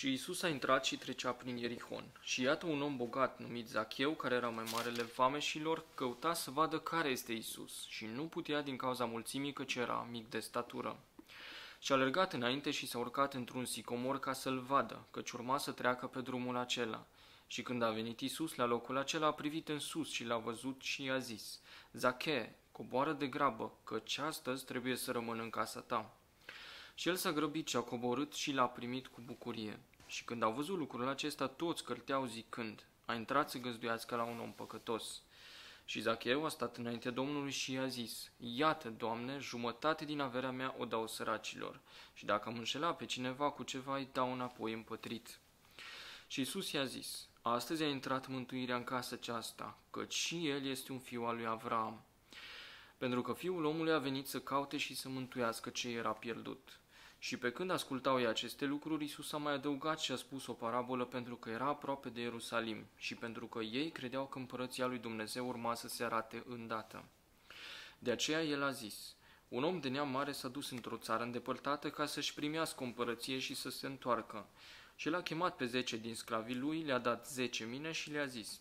Și Isus a intrat și trecea prin Ierihon. Și iată un om bogat numit Zacheu, care era mai marele vameșilor, căuta să vadă care este Isus și nu putea din cauza mulțimii căci era mic de statură. Și a alergat înainte și s-a urcat într-un sicomor ca să-l vadă, căci urma să treacă pe drumul acela. Și când a venit Isus la locul acela, a privit în sus și l-a văzut și i-a zis, Zache, coboară de grabă, căci astăzi trebuie să rămân în casa ta. Și el s-a grăbit și a coborât și l-a primit cu bucurie. Și când au văzut lucrul acesta, toți cărteau zicând, a intrat să găzduiască la un om păcătos. Și Zacheu a stat înainte Domnului și i-a zis, Iată, Doamne, jumătate din averea mea o dau săracilor, și dacă am înșelat pe cineva cu ceva, îi dau înapoi împătrit. Și Isus i-a zis, Astăzi a intrat mântuirea în casa aceasta, căci și el este un fiu al lui Avram. Pentru că fiul omului a venit să caute și să mântuiască ce era pierdut. Și pe când ascultau ei aceste lucruri, Isus a mai adăugat și a spus o parabolă pentru că era aproape de Ierusalim și pentru că ei credeau că împărăția lui Dumnezeu urma să se arate îndată. De aceea el a zis, un om de neam mare s-a dus într-o țară îndepărtată ca să-și primească o împărăție și să se întoarcă. Și l-a chemat pe zece din sclavii lui, le-a dat zece mine și le-a zis,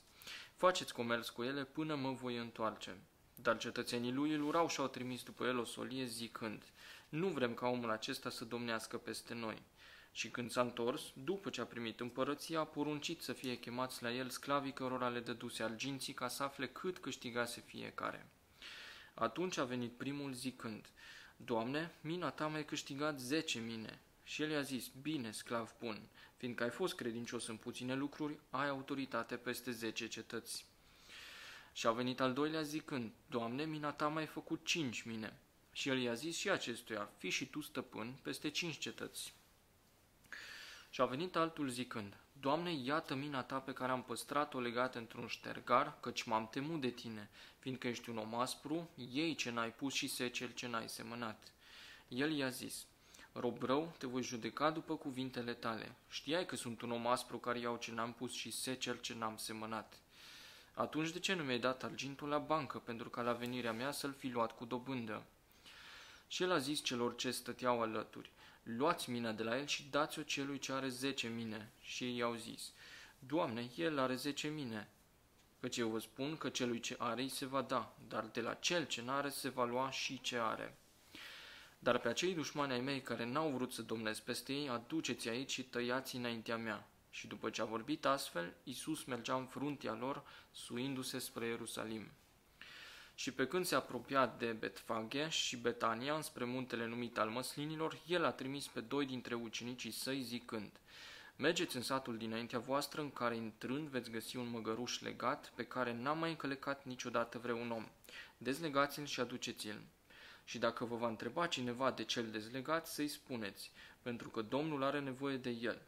faceți comerț cu ele până mă voi întoarce. Dar cetățenii lui îl urau și au trimis după el o solie zicând, nu vrem ca omul acesta să domnească peste noi. Și când s-a întors, după ce a primit împărăția, a poruncit să fie chemați la el sclavii cărora le dăduse arginții ca să afle cât câștigase fiecare. Atunci a venit primul zicând, Doamne, mina ta mi-ai câștigat zece mine. Și el i-a zis, bine, sclav bun, fiindcă ai fost credincios în puține lucruri, ai autoritate peste zece cetăți. Și a venit al doilea zicând, Doamne, mina ta mai făcut cinci mine. Și el i-a zis și acestuia, fi și tu stăpân peste cinci cetăți. Și a venit altul zicând, Doamne, iată mina ta pe care am păstrat-o legată într-un ștergar, căci m-am temut de tine, fiindcă ești un om aspru, ei ce n-ai pus și secel ce n-ai semănat. El i-a zis, Rob rău, te voi judeca după cuvintele tale. Știai că sunt un om aspru care iau ce n-am pus și secel ce n-am semănat. Atunci de ce nu mi-ai dat argintul la bancă pentru ca la venirea mea să-l fi luat cu dobândă? Și el a zis celor ce stăteau alături, luați mina de la el și dați-o celui ce are zece mine. Și ei i-au zis, Doamne, el are zece mine. Căci eu vă spun că celui ce are îi se va da, dar de la cel ce n-are se va lua și ce are. Dar pe acei dușmani ai mei care n-au vrut să domnesc peste ei, aduceți aici și tăiați înaintea mea. Și după ce a vorbit astfel, Iisus mergea în fruntea lor, suindu-se spre Ierusalim. Și pe când se apropia de Betfage și Betania, înspre muntele numit al măslinilor, el a trimis pe doi dintre ucenicii săi zicând, Mergeți în satul dinaintea voastră, în care intrând veți găsi un măgăruș legat, pe care n-a mai încălecat niciodată vreun om. Dezlegați-l și aduceți-l. Și dacă vă va întreba cineva de cel dezlegat, să-i spuneți, pentru că Domnul are nevoie de el.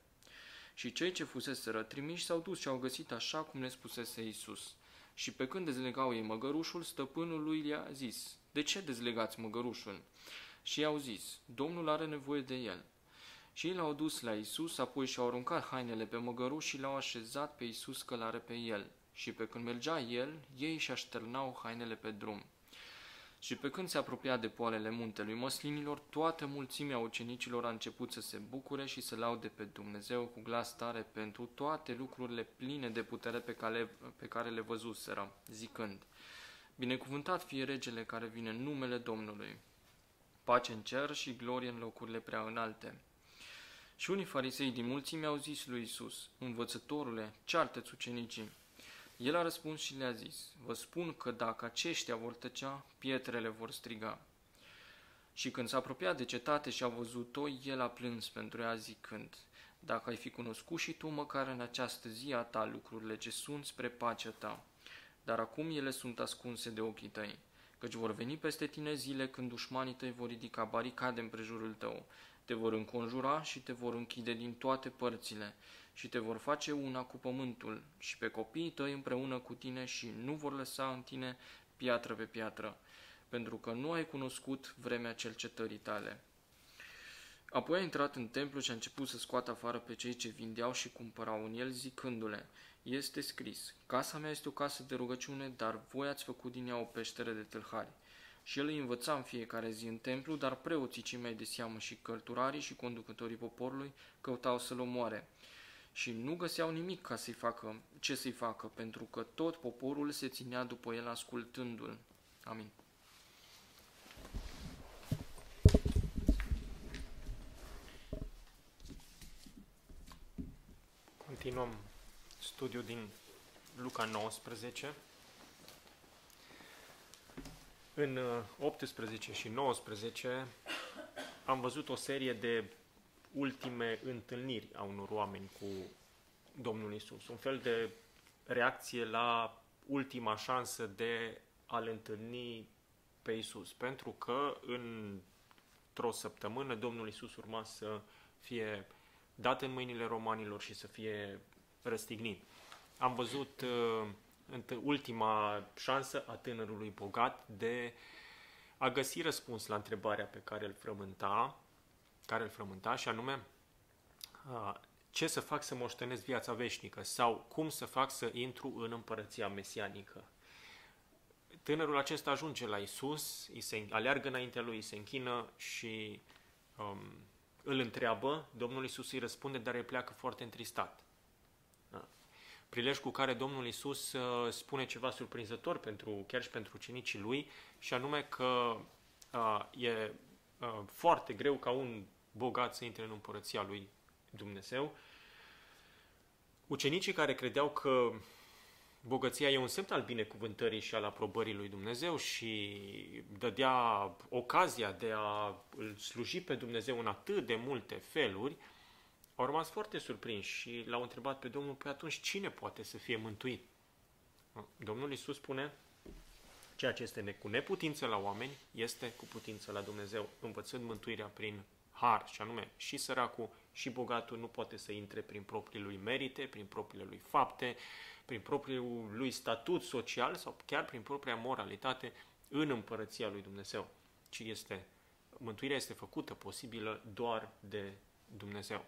Și cei ce fuseseră trimiși s-au dus și au găsit așa cum le spusese Isus. Și pe când dezlegau ei măgărușul, stăpânul lui i-a zis, De ce dezlegați măgărușul? Și i-au zis, Domnul are nevoie de el. Și ei l-au dus la Isus, apoi și-au aruncat hainele pe măgăruș și l-au așezat pe Isus călare pe el. Și pe când mergea el, ei și așternau hainele pe drum. Și pe când se apropia de poalele muntelui măslinilor, toată mulțimea ucenicilor a început să se bucure și să laude pe Dumnezeu cu glas tare pentru toate lucrurile pline de putere pe care, pe care le văzuseră, zicând, Binecuvântat fie regele care vine în numele Domnului, pace în cer și glorie în locurile prea înalte. Și unii farisei din mulțime au zis lui Isus, Învățătorule, ceartă-ți ucenicii. El a răspuns și le-a zis, vă spun că dacă aceștia vor tăcea, pietrele vor striga. Și când s-a apropiat de cetate și a văzut-o, el a plâns pentru ea zicând, dacă ai fi cunoscut și tu măcar în această zi a ta lucrurile ce sunt spre pacea ta, dar acum ele sunt ascunse de ochii tăi, căci vor veni peste tine zile când dușmanii tăi vor ridica baricade în prejurul tău, te vor înconjura și te vor închide din toate părțile și te vor face una cu pământul și pe copiii tăi împreună cu tine și nu vor lăsa în tine piatră pe piatră, pentru că nu ai cunoscut vremea cercetării tale. Apoi a intrat în templu și a început să scoată afară pe cei ce vindeau și cumpărau în el, zicându-le, este scris, casa mea este o casă de rugăciune, dar voi ați făcut din ea o peșteră de tâlhari. Și el îi învăța în fiecare zi în templu, dar preoții cei mai de seamă și cărturarii și conducătorii poporului căutau să-l omoare. Și nu găseau nimic ca să-i facă, ce să-i facă, pentru că tot poporul se ținea după el ascultându-l. Amin. Continuăm studiul din Luca 19. În 18 uh, și 19 am văzut o serie de ultime întâlniri a unor oameni cu Domnul Isus, un fel de reacție la ultima șansă de a-L întâlni pe Isus, pentru că într-o săptămână Domnul Isus urma să fie dat în mâinile romanilor și să fie răstignit. Am văzut uh, ultima șansă a tânărului bogat de a găsi răspuns la întrebarea pe care îl frământa, care îl frământa și anume ce să fac să moștenesc viața veșnică sau cum să fac să intru în împărăția mesianică. Tânărul acesta ajunge la Isus, îi se aleargă înaintea lui, îi se închină și um, îl întreabă, Domnul Isus îi răspunde, dar el pleacă foarte întristat prilej cu care Domnul Isus uh, spune ceva surprinzător pentru, chiar și pentru ucenicii lui, și anume că uh, e uh, foarte greu ca un bogat să intre în împărăția lui Dumnezeu. Ucenicii care credeau că bogăția e un semn al binecuvântării și al aprobării lui Dumnezeu și dădea ocazia de a îl sluji pe Dumnezeu în atât de multe feluri, au rămas foarte surprinși și l-au întrebat pe Domnul, pe atunci cine poate să fie mântuit? Domnul Iisus spune, ceea ce este cu neputință la oameni, este cu putință la Dumnezeu, învățând mântuirea prin har, și anume și săracul și bogatul nu poate să intre prin propriile lui merite, prin propriile lui fapte, prin propriul lui statut social sau chiar prin propria moralitate în împărăția lui Dumnezeu, ci este, mântuirea este făcută posibilă doar de Dumnezeu.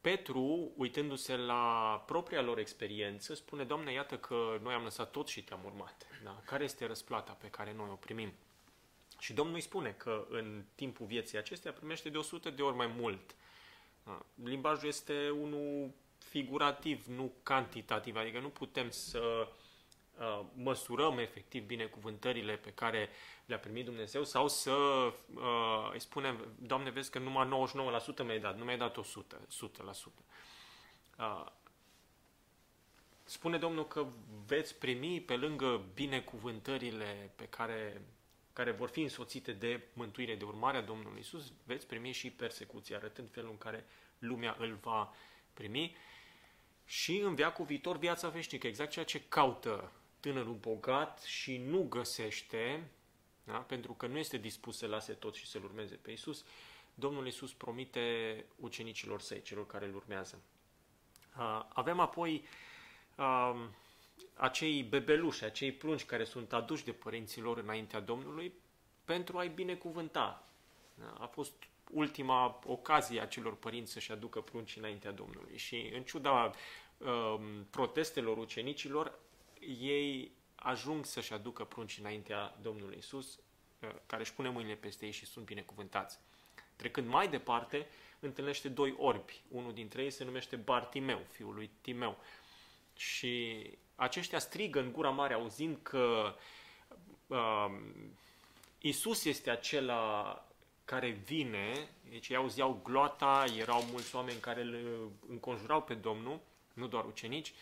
Petru, uitându-se la propria lor experiență, spune, Doamne, iată că noi am lăsat tot și te-am urmat. Da? Care este răsplata pe care noi o primim? Și Domnul îi spune că în timpul vieții acesteia primește de 100 de ori mai mult. Da? Limbajul este unul figurativ, nu cantitativ, adică nu putem să uh, Uh, măsurăm efectiv binecuvântările pe care le-a primit Dumnezeu sau să uh, îi spunem, Doamne, vezi că numai 99% mi-ai dat, nu mi-ai dat 100, 100%. Uh, spune Domnul că veți primi pe lângă binecuvântările pe care, care vor fi însoțite de mântuire, de urmarea Domnului Isus, veți primi și persecuții, arătând felul în care lumea îl va primi și în viacul viitor viața veșnică, exact ceea ce caută tânărul bogat și nu găsește, da? pentru că nu este dispus să lase tot și să-L urmeze pe Isus, Domnul Isus promite ucenicilor săi, celor care îl urmează. Avem apoi acei bebeluși, acei plungi care sunt aduși de părinților înaintea Domnului pentru a-i binecuvânta. Da? A fost ultima ocazie a celor părinți să-și aducă prunci înaintea Domnului și în ciuda um, protestelor ucenicilor, ei ajung să-și aducă prunci înaintea Domnului Isus, uh, care își pune mâinile peste ei și sunt binecuvântați. Trecând mai departe, întâlnește doi orbi. Unul dintre ei se numește Bartimeu, fiul lui Timeu. Și aceștia strigă în gura mare, auzind că uh, Isus este acela care vine, deci ei auzeau gloata, erau mulți oameni care îl înconjurau pe Domnul, nu doar ucenici,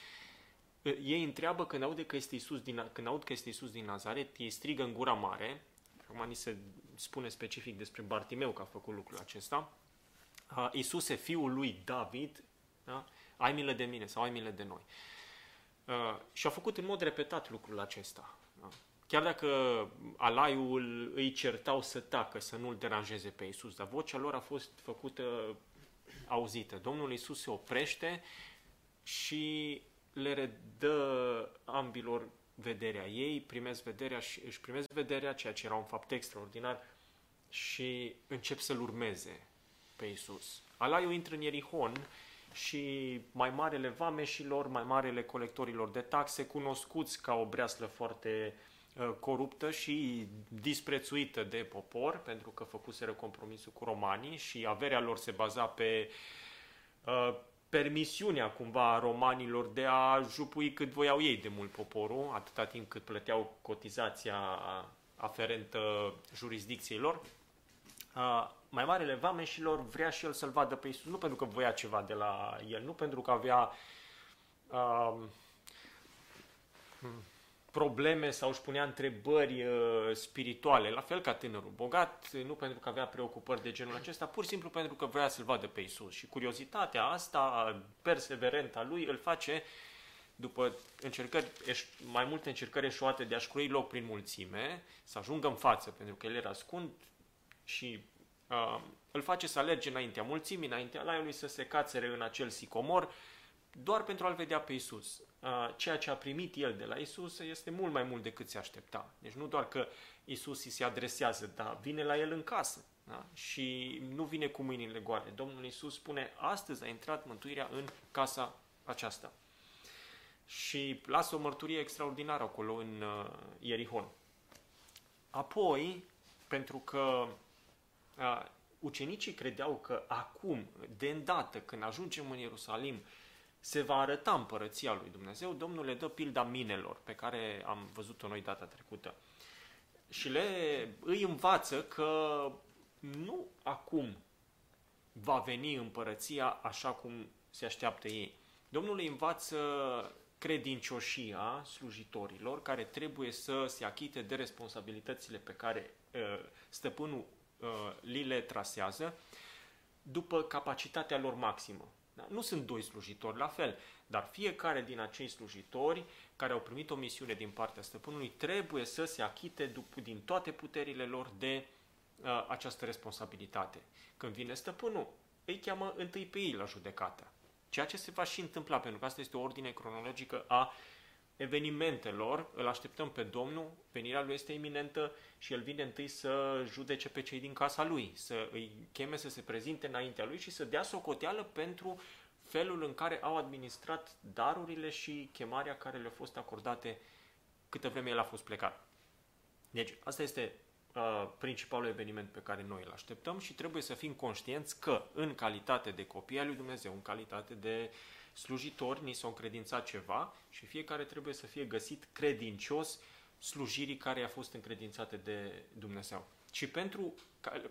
ei întreabă când aud că este Isus din, când aud că este Isus din Nazaret, ei strigă în gura mare, acum ni se spune specific despre Bartimeu că a făcut lucrul acesta, Iisuse, fiul lui David, da? ai milă de mine sau ai milă de noi. Uh, și a făcut în mod repetat lucrul acesta. Da? Chiar dacă alaiul îi certau să tacă, să nu-l deranjeze pe Isus, dar vocea lor a fost făcută auzită. Domnul Isus se oprește și le redă ambilor vederea. Ei primesc vederea și își primesc vederea, ceea ce era un fapt extraordinar, și încep să-L urmeze pe Isus. Alaiul intră în Ierihon și mai marele vameșilor, mai marele colectorilor de taxe, cunoscuți ca o breaslă foarte uh, coruptă și disprețuită de popor, pentru că făcuseră compromisul cu romanii și averea lor se baza pe uh, permisiunea cumva a romanilor de a jupui cât voiau ei de mult poporul, atâta timp cât plăteau cotizația aferentă jurisdicției lor. Uh, mai marele vameșilor vrea și el să-l vadă pe Isus, nu pentru că voia ceva de la el, nu pentru că avea uh, probleme sau își punea întrebări uh, spirituale, la fel ca tânărul bogat, nu pentru că avea preocupări de genul acesta, pur și simplu pentru că vrea să-l vadă pe Isus. Și curiozitatea asta perseverentă a lui îl face după încercări, mai multe încercări eșuate de a-și crui loc prin mulțime, să ajungă în față, pentru că el era ascund și uh, îl face să alerge înaintea mulțimii, înaintea laiului, să se cațere în acel sicomor, doar pentru a-L vedea pe Isus. Uh, ceea ce a primit el de la Isus este mult mai mult decât se aștepta. Deci nu doar că Isus îi se adresează, dar vine la el în casă. Da? Și nu vine cu mâinile goale. Domnul Isus spune, astăzi a intrat mântuirea în casa aceasta. Și lasă o mărturie extraordinară acolo în uh, Ierihon. Apoi, pentru că uh, ucenicii credeau că acum, de îndată, când ajungem în Ierusalim, se va arăta împărăția lui Dumnezeu, Domnul le dă pilda minelor, pe care am văzut-o noi data trecută. Și le îi învață că nu acum va veni împărăția așa cum se așteaptă ei. Domnul îi învață credincioșia slujitorilor care trebuie să se achite de responsabilitățile pe care uh, stăpânul uh, li le trasează după capacitatea lor maximă. Da? Nu sunt doi slujitori la fel, dar fiecare din acei slujitori care au primit o misiune din partea stăpânului trebuie să se achite după, din toate puterile lor de uh, această responsabilitate. Când vine stăpânul, îi cheamă întâi pe ei la judecată. Ceea ce se va și întâmpla, pentru că asta este o ordine cronologică a evenimentelor, îl așteptăm pe Domnul, venirea lui este iminentă și el vine întâi să judece pe cei din casa lui, să îi cheme să se prezinte înaintea lui și să dea socoteală pentru felul în care au administrat darurile și chemarea care le-au fost acordate câtă vreme el a fost plecat. Deci, asta este uh, principalul eveniment pe care noi îl așteptăm și trebuie să fim conștienți că, în calitate de copii al lui Dumnezeu, în calitate de slujitori, ni s-a încredințat ceva și fiecare trebuie să fie găsit credincios slujirii care a fost încredințate de Dumnezeu. Și pentru,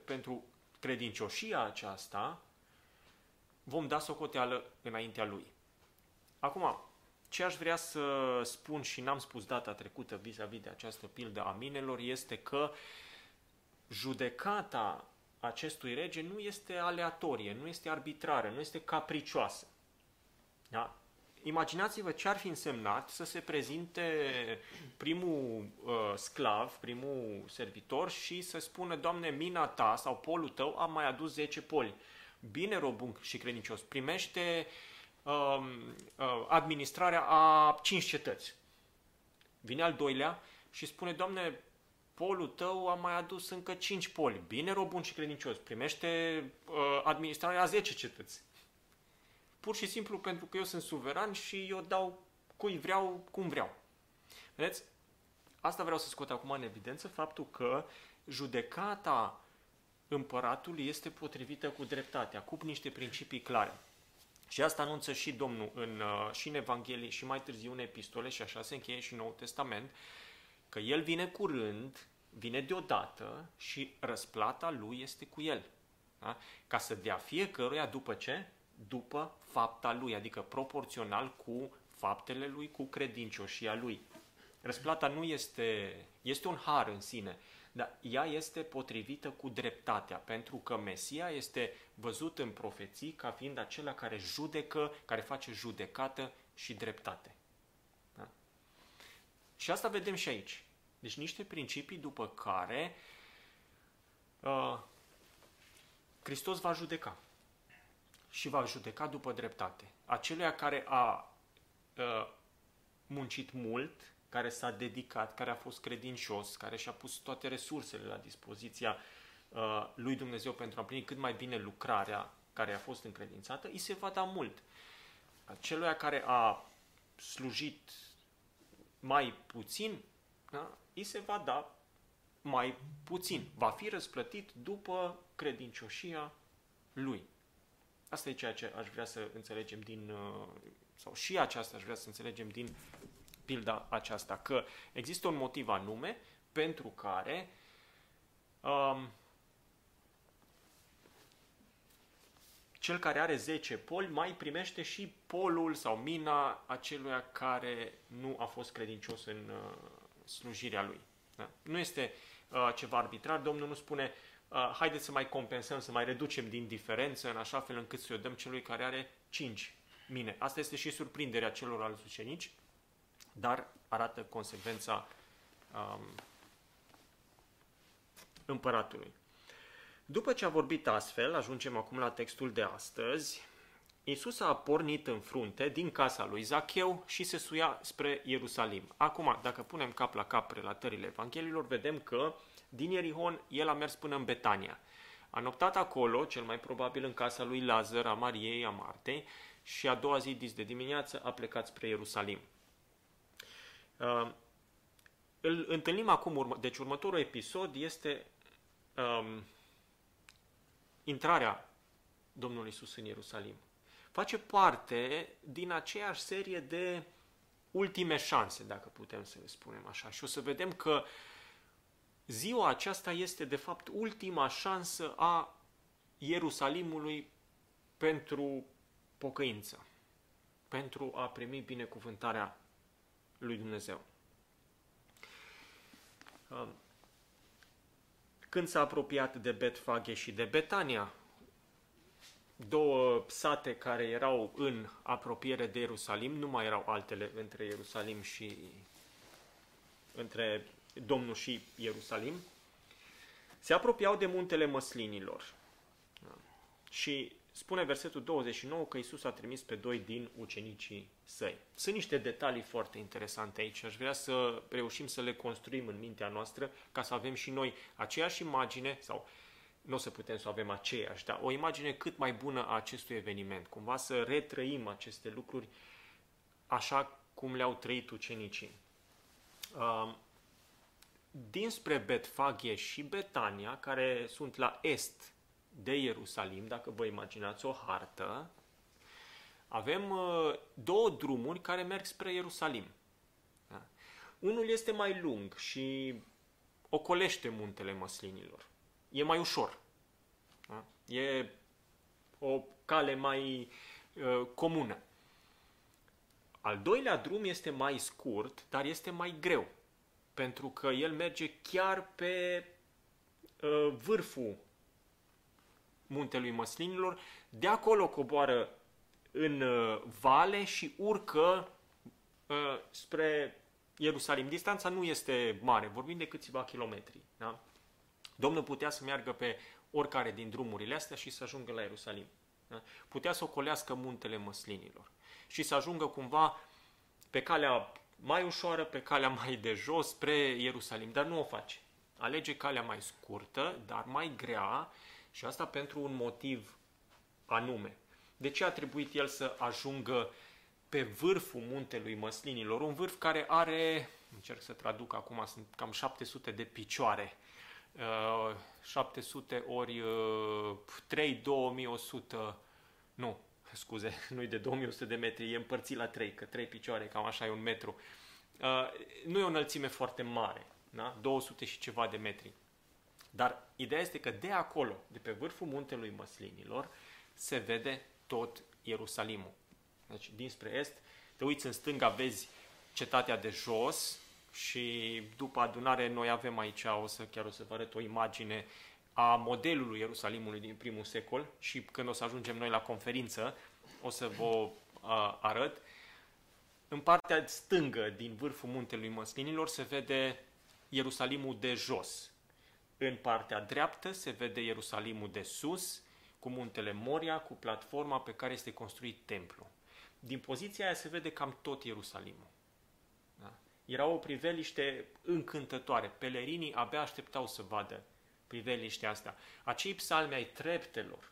pentru credincioșia aceasta vom da socoteală înaintea Lui. Acum, ce aș vrea să spun și n-am spus data trecută vis-a-vis de această pildă a minelor este că judecata acestui rege nu este aleatorie, nu este arbitrară, nu este capricioasă. Da? Imaginați-vă ce ar fi însemnat să se prezinte primul uh, sclav, primul servitor și să spună, Doamne, mina ta sau polul tău a mai adus 10 poli. Bine, robun și credincios, primește uh, uh, administrarea a 5 cetăți. Vine al doilea și spune, Doamne, polul tău a mai adus încă 5 poli. Bine, robun și credincios, primește uh, administrarea a 10 cetăți pur și simplu pentru că eu sunt suveran și eu dau cui vreau, cum vreau. Vedeți? Asta vreau să scot acum în evidență, faptul că judecata împăratului este potrivită cu dreptatea, cu niște principii clare. Și asta anunță și Domnul în, uh, și în Evanghelie și mai târziu în epistole și așa se încheie și în Noul Testament, că El vine curând, vine deodată și răsplata Lui este cu El. Da? Ca să dea fiecăruia după ce? După fapta lui, adică proporțional cu faptele lui, cu credincioșia lui. Răsplata nu este, este un har în sine, dar ea este potrivită cu dreptatea, pentru că Mesia este văzut în profeții ca fiind acela care judecă, care face judecată și dreptate. Da? Și asta vedem și aici. Deci niște principii după care uh, Hristos va judeca și va judeca după dreptate. Acelea care a uh, muncit mult, care s-a dedicat, care a fost credincios, care și-a pus toate resursele la dispoziția uh, lui Dumnezeu pentru a împlini cât mai bine lucrarea care a fost încredințată, îi se va da mult. Acelui care a slujit mai puțin, da? îi se va da mai puțin. Va fi răsplătit după credincioșia lui. Asta e ceea ce aș vrea să înțelegem din, uh, sau și aceasta aș vrea să înțelegem din pilda aceasta, că există un motiv anume pentru care um, cel care are 10 poli mai primește și polul sau mina aceluia care nu a fost credincios în uh, slujirea lui. Da? Nu este uh, ceva arbitrar, Domnul nu spune uh, haideți să mai compensăm, să mai reducem din diferență în așa fel încât să o dăm celui care are 5 mine. Asta este și surprinderea celorlalți ucenici, dar arată consecvența um, împăratului. După ce a vorbit astfel, ajungem acum la textul de astăzi, Iisus a pornit în frunte din casa lui Zacheu și se suia spre Ierusalim. Acum, dacă punem cap la cap relatările Evanghelilor, vedem că din Ierihon el a mers până în Betania. A noptat acolo, cel mai probabil în casa lui Lazar, a Mariei, a Martei, și a doua zi, dis de dimineață, a plecat spre Ierusalim. Uh, îl întâlnim acum, deci următorul episod este um, intrarea Domnului Isus în Ierusalim. Face parte din aceeași serie de ultime șanse, dacă putem să le spunem așa. Și o să vedem că ziua aceasta este de fapt ultima șansă a Ierusalimului pentru pocăință, pentru a primi binecuvântarea lui Dumnezeu. Um, când s-a apropiat de Betfage și de Betania, două sate care erau în apropiere de Ierusalim, nu mai erau altele între Ierusalim și între Domnul și Ierusalim, se apropiau de muntele măslinilor. Și spune versetul 29 că Isus a trimis pe doi din ucenicii săi. Sunt niște detalii foarte interesante aici și aș vrea să reușim să le construim în mintea noastră ca să avem și noi aceeași imagine sau nu o să putem să avem aceeași, dar o imagine cât mai bună a acestui eveniment, cumva să retrăim aceste lucruri așa cum le-au trăit ucenicii. Dinspre Betfaghe și Betania, care sunt la est de Ierusalim, dacă vă imaginați o hartă, avem uh, două drumuri care merg spre Ierusalim. Da? Unul este mai lung și ocolește muntele măslinilor. E mai ușor. Da? E o cale mai uh, comună. Al doilea drum este mai scurt, dar este mai greu, pentru că el merge chiar pe uh, vârful muntelui Măslinilor, de acolo coboară în uh, vale și urcă uh, spre Ierusalim. Distanța nu este mare, vorbim de câțiva kilometri. Da? Domnul putea să meargă pe oricare din drumurile astea și să ajungă la Ierusalim. Da? Putea să ocolească muntele măslinilor și să ajungă cumva pe calea mai ușoară, pe calea mai de jos, spre Ierusalim, dar nu o face. Alege calea mai scurtă, dar mai grea și asta pentru un motiv anume. De ce a trebuit el să ajungă pe vârful muntelui Măslinilor? Un vârf care are, încerc să traduc acum, sunt cam 700 de picioare. 700 uh, ori 3, uh, 2100, nu, scuze, nu e de 2100 de metri, e împărțit la 3, că 3 picioare, cam așa e un metru. Uh, nu e o înălțime foarte mare, da? 200 și ceva de metri. Dar ideea este că de acolo, de pe vârful muntelui Măslinilor, se vede tot Ierusalimul. Deci, dinspre est, te uiți în stânga, vezi cetatea de jos și după adunare noi avem aici, o să, chiar o să vă arăt o imagine a modelului Ierusalimului din primul secol și când o să ajungem noi la conferință, o să vă uh, arăt. În partea stângă din vârful muntelui Măslinilor se vede Ierusalimul de jos, în partea dreaptă se vede Ierusalimul de sus, cu muntele Moria, cu platforma pe care este construit templu. Din poziția aia se vede cam tot Ierusalimul. Da? Era o priveliște încântătoare. Pelerinii abia așteptau să vadă priveliștea asta. Acei psalmi ai treptelor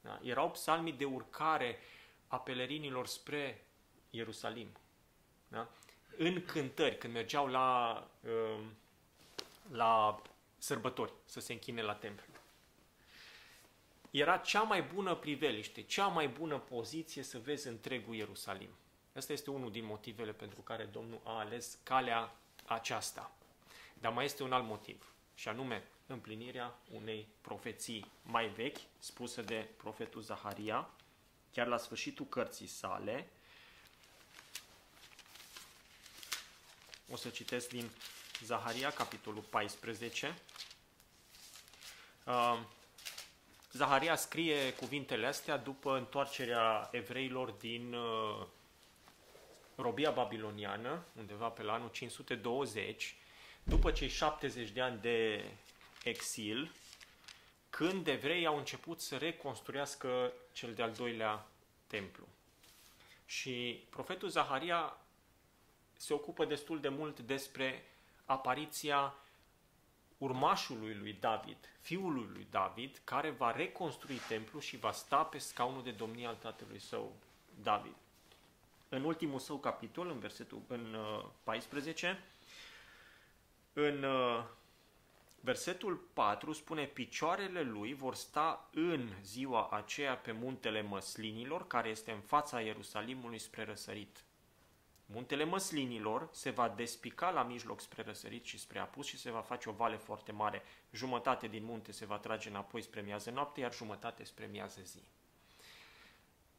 da? erau psalmii de urcare a pelerinilor spre Ierusalim. Da? În cântări, când mergeau la uh, la sărbători, să se închine la templu. Era cea mai bună priveliște, cea mai bună poziție să vezi întregul Ierusalim. Asta este unul din motivele pentru care Domnul a ales calea aceasta. Dar mai este un alt motiv, și anume împlinirea unei profeții mai vechi, spuse de profetul Zaharia, chiar la sfârșitul cărții sale. O să citesc din Zaharia, capitolul 14. Uh, Zaharia scrie cuvintele astea după întoarcerea evreilor din uh, robia babiloniană, undeva pe la anul 520, după cei 70 de ani de exil, când evreii au început să reconstruiască cel de-al doilea templu. Și profetul Zaharia se ocupă destul de mult despre apariția urmașului lui David, fiului lui David, care va reconstrui templu și va sta pe scaunul de domnie al tatălui său, David. În ultimul său capitol, în versetul în 14, uh, în uh, versetul 4 spune picioarele lui vor sta în ziua aceea pe muntele măslinilor, care este în fața Ierusalimului spre răsărit. Muntele măslinilor se va despica la mijloc spre răsărit și spre apus și se va face o vale foarte mare. Jumătate din munte se va trage înapoi spre miază noapte, iar jumătate spre miază zi.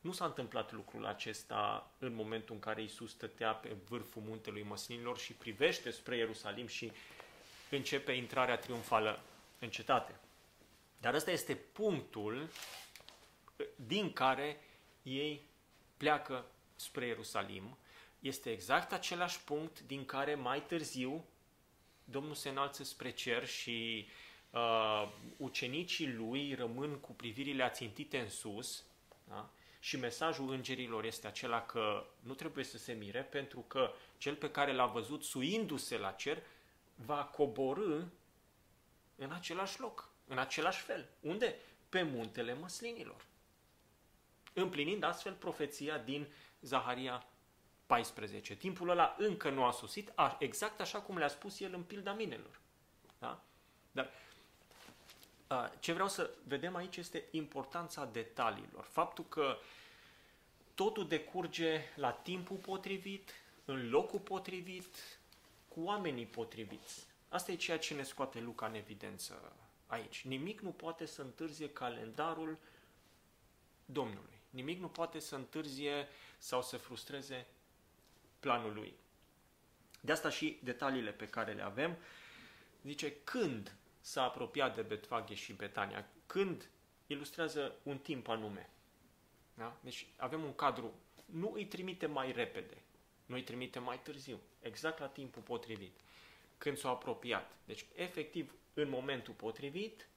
Nu s-a întâmplat lucrul acesta în momentul în care Isus stătea pe vârful muntelui măslinilor și privește spre Ierusalim și începe intrarea triumfală în cetate. Dar ăsta este punctul din care ei pleacă spre Ierusalim este exact același punct din care mai târziu Domnul se înalță spre cer și uh, ucenicii lui rămân cu privirile ațintite în sus da? și mesajul îngerilor este acela că nu trebuie să se mire pentru că cel pe care l-a văzut suindu-se la cer va coborâ în același loc, în același fel. Unde? Pe muntele măslinilor. Împlinind astfel profeția din Zaharia 14. Timpul ăla încă nu a sosit, exact așa cum le-a spus el în pilda minelor. Da? Dar ce vreau să vedem aici este importanța detaliilor. Faptul că totul decurge la timpul potrivit, în locul potrivit, cu oamenii potriviți. Asta e ceea ce ne scoate Luca în evidență aici. Nimic nu poate să întârzie calendarul Domnului. Nimic nu poate să întârzie sau să frustreze planul lui. De asta și detaliile pe care le avem. Zice când s-a apropiat de Betfaghe și Betania, când ilustrează un timp anume. Da? Deci avem un cadru, nu îi trimite mai repede, nu îi trimite mai târziu, exact la timpul potrivit, când s-a apropiat. Deci, efectiv, în momentul potrivit,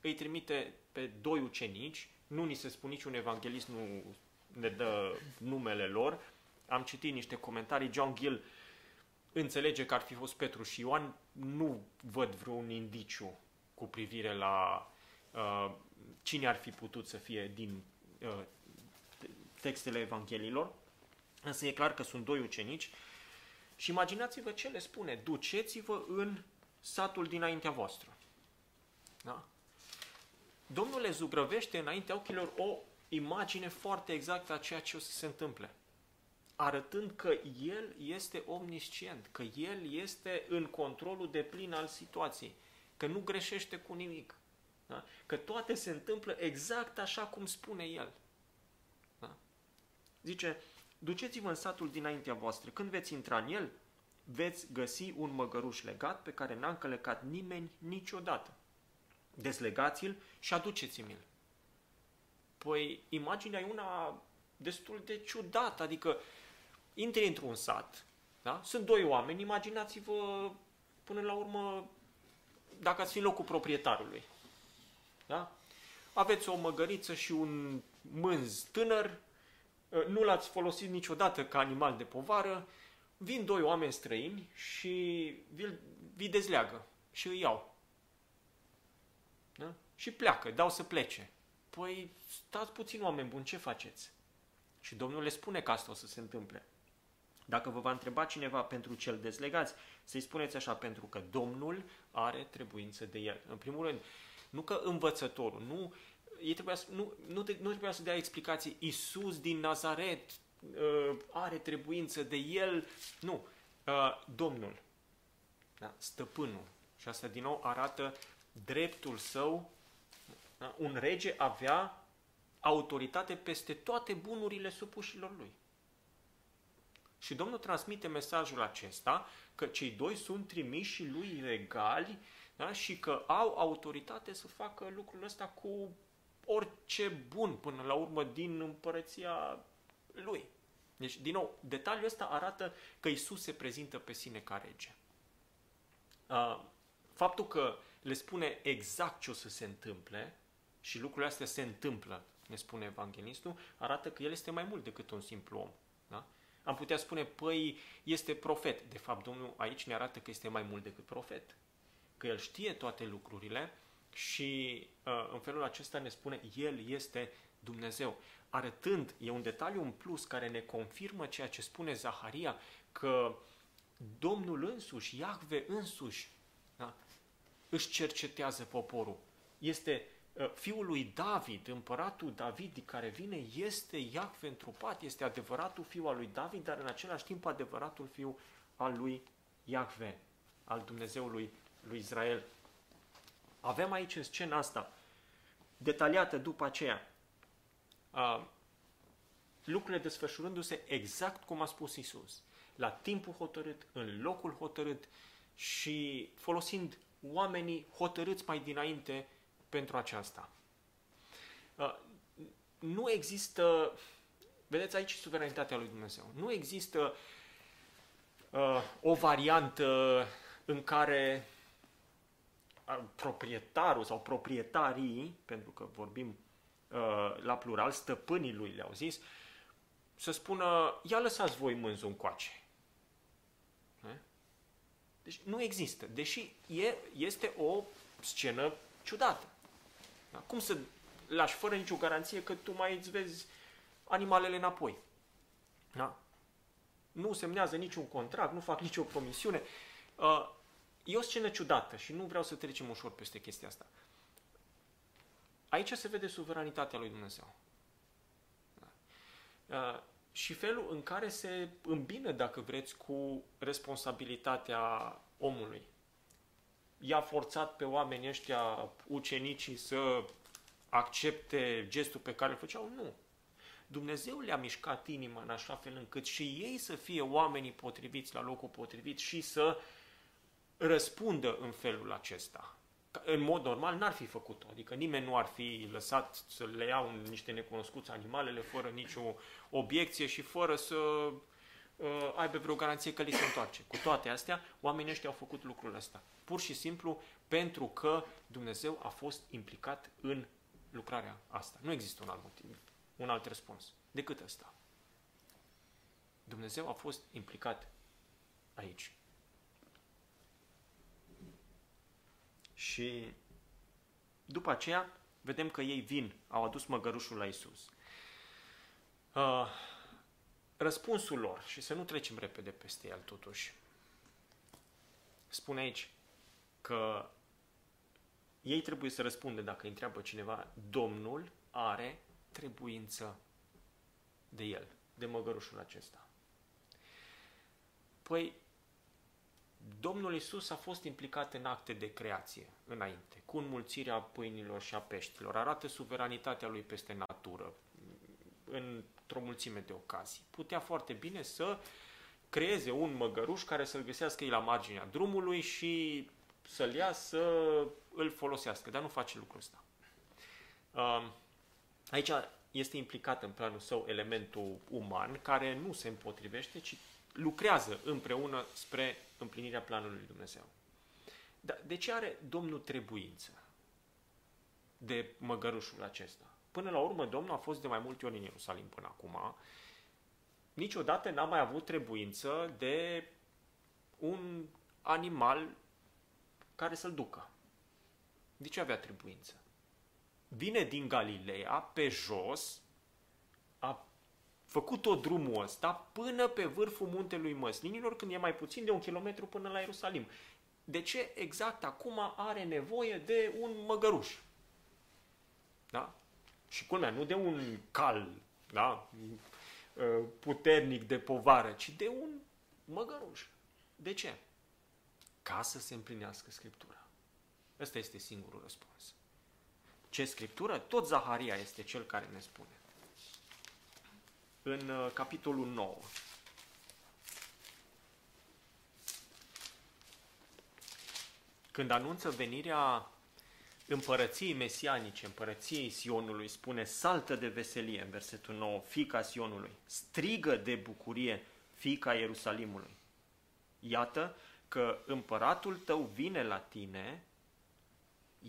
îi trimite pe doi ucenici, nu ni se spune niciun evanghelist, nu ne dă numele lor, am citit niște comentarii, John Gill înțelege că ar fi fost Petru și Ioan, nu văd vreun indiciu cu privire la uh, cine ar fi putut să fie din uh, textele Evanghelilor, însă e clar că sunt doi ucenici și imaginați-vă ce le spune, duceți-vă în satul dinaintea voastră. Da? Domnul le zugrăvește înaintea ochilor o imagine foarte exactă a ceea ce o să se întâmple arătând că el este omniscient, că el este în controlul de plin al situației, că nu greșește cu nimic, da? că toate se întâmplă exact așa cum spune el. Da? Zice, duceți-vă în satul dinaintea voastră, când veți intra în el, veți găsi un măgăruș legat pe care n-a încălecat nimeni niciodată. Deslegați-l și aduceți-mi-l. Păi, imaginea e una destul de ciudată, adică intri într-un sat, da? sunt doi oameni, imaginați-vă până la urmă dacă ați fi locul proprietarului. Da? Aveți o măgăriță și un mânz tânăr, ă, nu l-ați folosit niciodată ca animal de povară, vin doi oameni străini și vi, vi dezleagă și îi iau. Da? Și pleacă, dau să plece. Păi stați puțin oameni buni, ce faceți? Și Domnul le spune că asta o să se întâmple. Dacă vă va întreba cineva pentru cel dezlegați, să-i spuneți așa, pentru că Domnul are trebuință de el. În primul rând, nu că învățătorul, nu, ei trebuia, nu, nu, nu trebuia să dea explicații, Isus din Nazaret uh, are trebuință de el, nu, uh, Domnul, da? stăpânul. Și asta din nou arată dreptul său. Da? Un rege avea autoritate peste toate bunurile supușilor lui. Și Domnul transmite mesajul acesta că cei doi sunt trimiși lui regali da? și că au autoritate să facă lucrul ăsta cu orice bun până la urmă din împărăția lui. Deci, din nou, detaliul ăsta arată că Isus se prezintă pe sine ca rege. Faptul că le spune exact ce o să se întâmple și lucrurile astea se întâmplă, ne spune evanghelistul, arată că el este mai mult decât un simplu om. Da? Am putea spune, păi, este profet. De fapt, Domnul aici ne arată că este mai mult decât profet. Că el știe toate lucrurile și uh, în felul acesta ne spune, el este Dumnezeu. Arătând, e un detaliu în plus care ne confirmă ceea ce spune Zaharia, că Domnul însuși, Iahve însuși, da, își cercetează poporul. Este Uh, fiul lui David, împăratul David care vine, este Iacve întrupat, este adevăratul fiu al lui David, dar în același timp adevăratul fiu al lui Iacve, al Dumnezeului lui Israel. Avem aici în scena asta, detaliată după aceea, uh, lucrurile desfășurându-se exact cum a spus Isus, la timpul hotărât, în locul hotărât și folosind oamenii hotărâți mai dinainte pentru aceasta. Uh, nu există, vedeți aici suveranitatea lui Dumnezeu, nu există uh, o variantă în care uh, proprietarul sau proprietarii, pentru că vorbim la plural, stăpânii lui le-au zis, să spună, ia lăsați voi mânzul încoace. Deci nu există, deși e, este o scenă ciudată. Da? Cum să lași fără nicio garanție că tu mai îți vezi animalele înapoi? Da? Nu semnează niciun contract, nu fac nicio promisiune. Uh, e o scenă ciudată și nu vreau să trecem ușor peste chestia asta. Aici se vede suveranitatea lui Dumnezeu. Da? Uh, și felul în care se îmbină, dacă vreți, cu responsabilitatea omului i-a forțat pe oamenii ăștia, ucenicii, să accepte gestul pe care îl făceau? Nu. Dumnezeu le-a mișcat inima în așa fel încât și ei să fie oamenii potriviți la locul potrivit și să răspundă în felul acesta. În mod normal n-ar fi făcut-o, adică nimeni nu ar fi lăsat să le iau niște necunoscuți animalele fără nicio obiecție și fără să uh, aibă vreo garanție că li se întoarce. Cu toate astea, oamenii ăștia au făcut lucrul ăsta. Pur și simplu pentru că Dumnezeu a fost implicat în lucrarea asta. Nu există un alt motiv, un alt răspuns decât ăsta. Dumnezeu a fost implicat aici. Și după aceea vedem că ei vin, au adus măgărușul la Isus. Uh, răspunsul lor, și să nu trecem repede peste el totuși, spune aici că ei trebuie să răspundă dacă îi întreabă cineva, Domnul are trebuință de el, de măgărușul acesta. Păi, Domnul Isus a fost implicat în acte de creație înainte, cu înmulțirea pâinilor și a peștilor. Arată suveranitatea lui peste natură, într-o mulțime de ocazii. Putea foarte bine să creeze un măgăruș care să-l găsească ei la marginea drumului și să-l ia să îl folosească, dar nu face lucrul ăsta. Um, aici este implicat în planul său elementul uman, care nu se împotrivește, ci lucrează împreună spre împlinirea planului lui Dumnezeu. Dar de ce are Domnul trebuință de măgărușul acesta? Până la urmă, Domnul a fost de mai multe ori în Ierusalim până acum. Niciodată n-a mai avut trebuință de un animal care să-l ducă. De ce avea trebuință? Vine din Galileea, pe jos, a făcut tot drumul ăsta până pe vârful muntelui Măslinilor, când e mai puțin de un kilometru până la Ierusalim. De ce exact acum are nevoie de un măgăruș? Da? Și culmea, nu de un cal da? Uh, puternic de povară, ci de un măgăruș. De ce? Ca să se împlinească Scriptura. Ăsta este singurul răspuns. Ce Scriptură? Tot Zaharia este cel care ne spune. În uh, capitolul 9. Când anunță venirea împărăției mesianice, împărăției Sionului, spune saltă de veselie în versetul 9, fica Sionului, strigă de bucurie, fica Ierusalimului. Iată că împăratul tău vine la tine,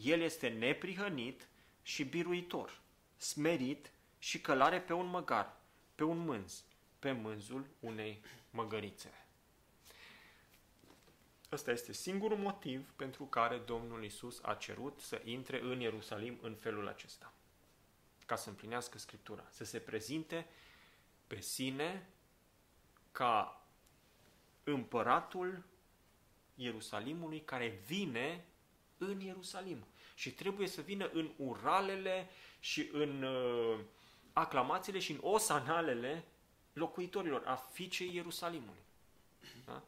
el este neprihănit și biruitor, smerit și călare pe un măgar, pe un mânz, pe mânzul unei măgărițe. Ăsta este singurul motiv pentru care Domnul Isus a cerut să intre în Ierusalim în felul acesta. Ca să împlinească Scriptura, să se prezinte pe sine ca împăratul Ierusalimului care vine în Ierusalim. Și trebuie să vină în uralele și în uh, aclamațiile și în osanalele locuitorilor, a fiicei Ierusalimului. Da?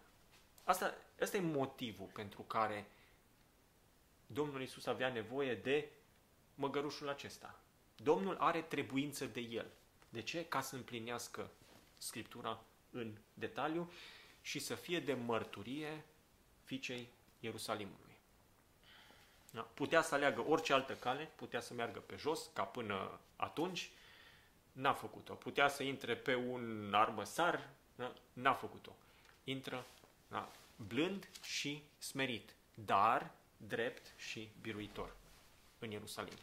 Asta, asta e motivul pentru care Domnul Isus avea nevoie de măgărușul acesta. Domnul are trebuință de el. De ce? Ca să împlinească Scriptura în detaliu și să fie de mărturie fiicei Ierusalimului. Da? Putea să aleagă orice altă cale, putea să meargă pe jos, ca până atunci, n-a făcut-o. Putea să intre pe un armăsar, da? n-a făcut-o. Intră da? blând și smerit, dar drept și biruitor în Ierusalim.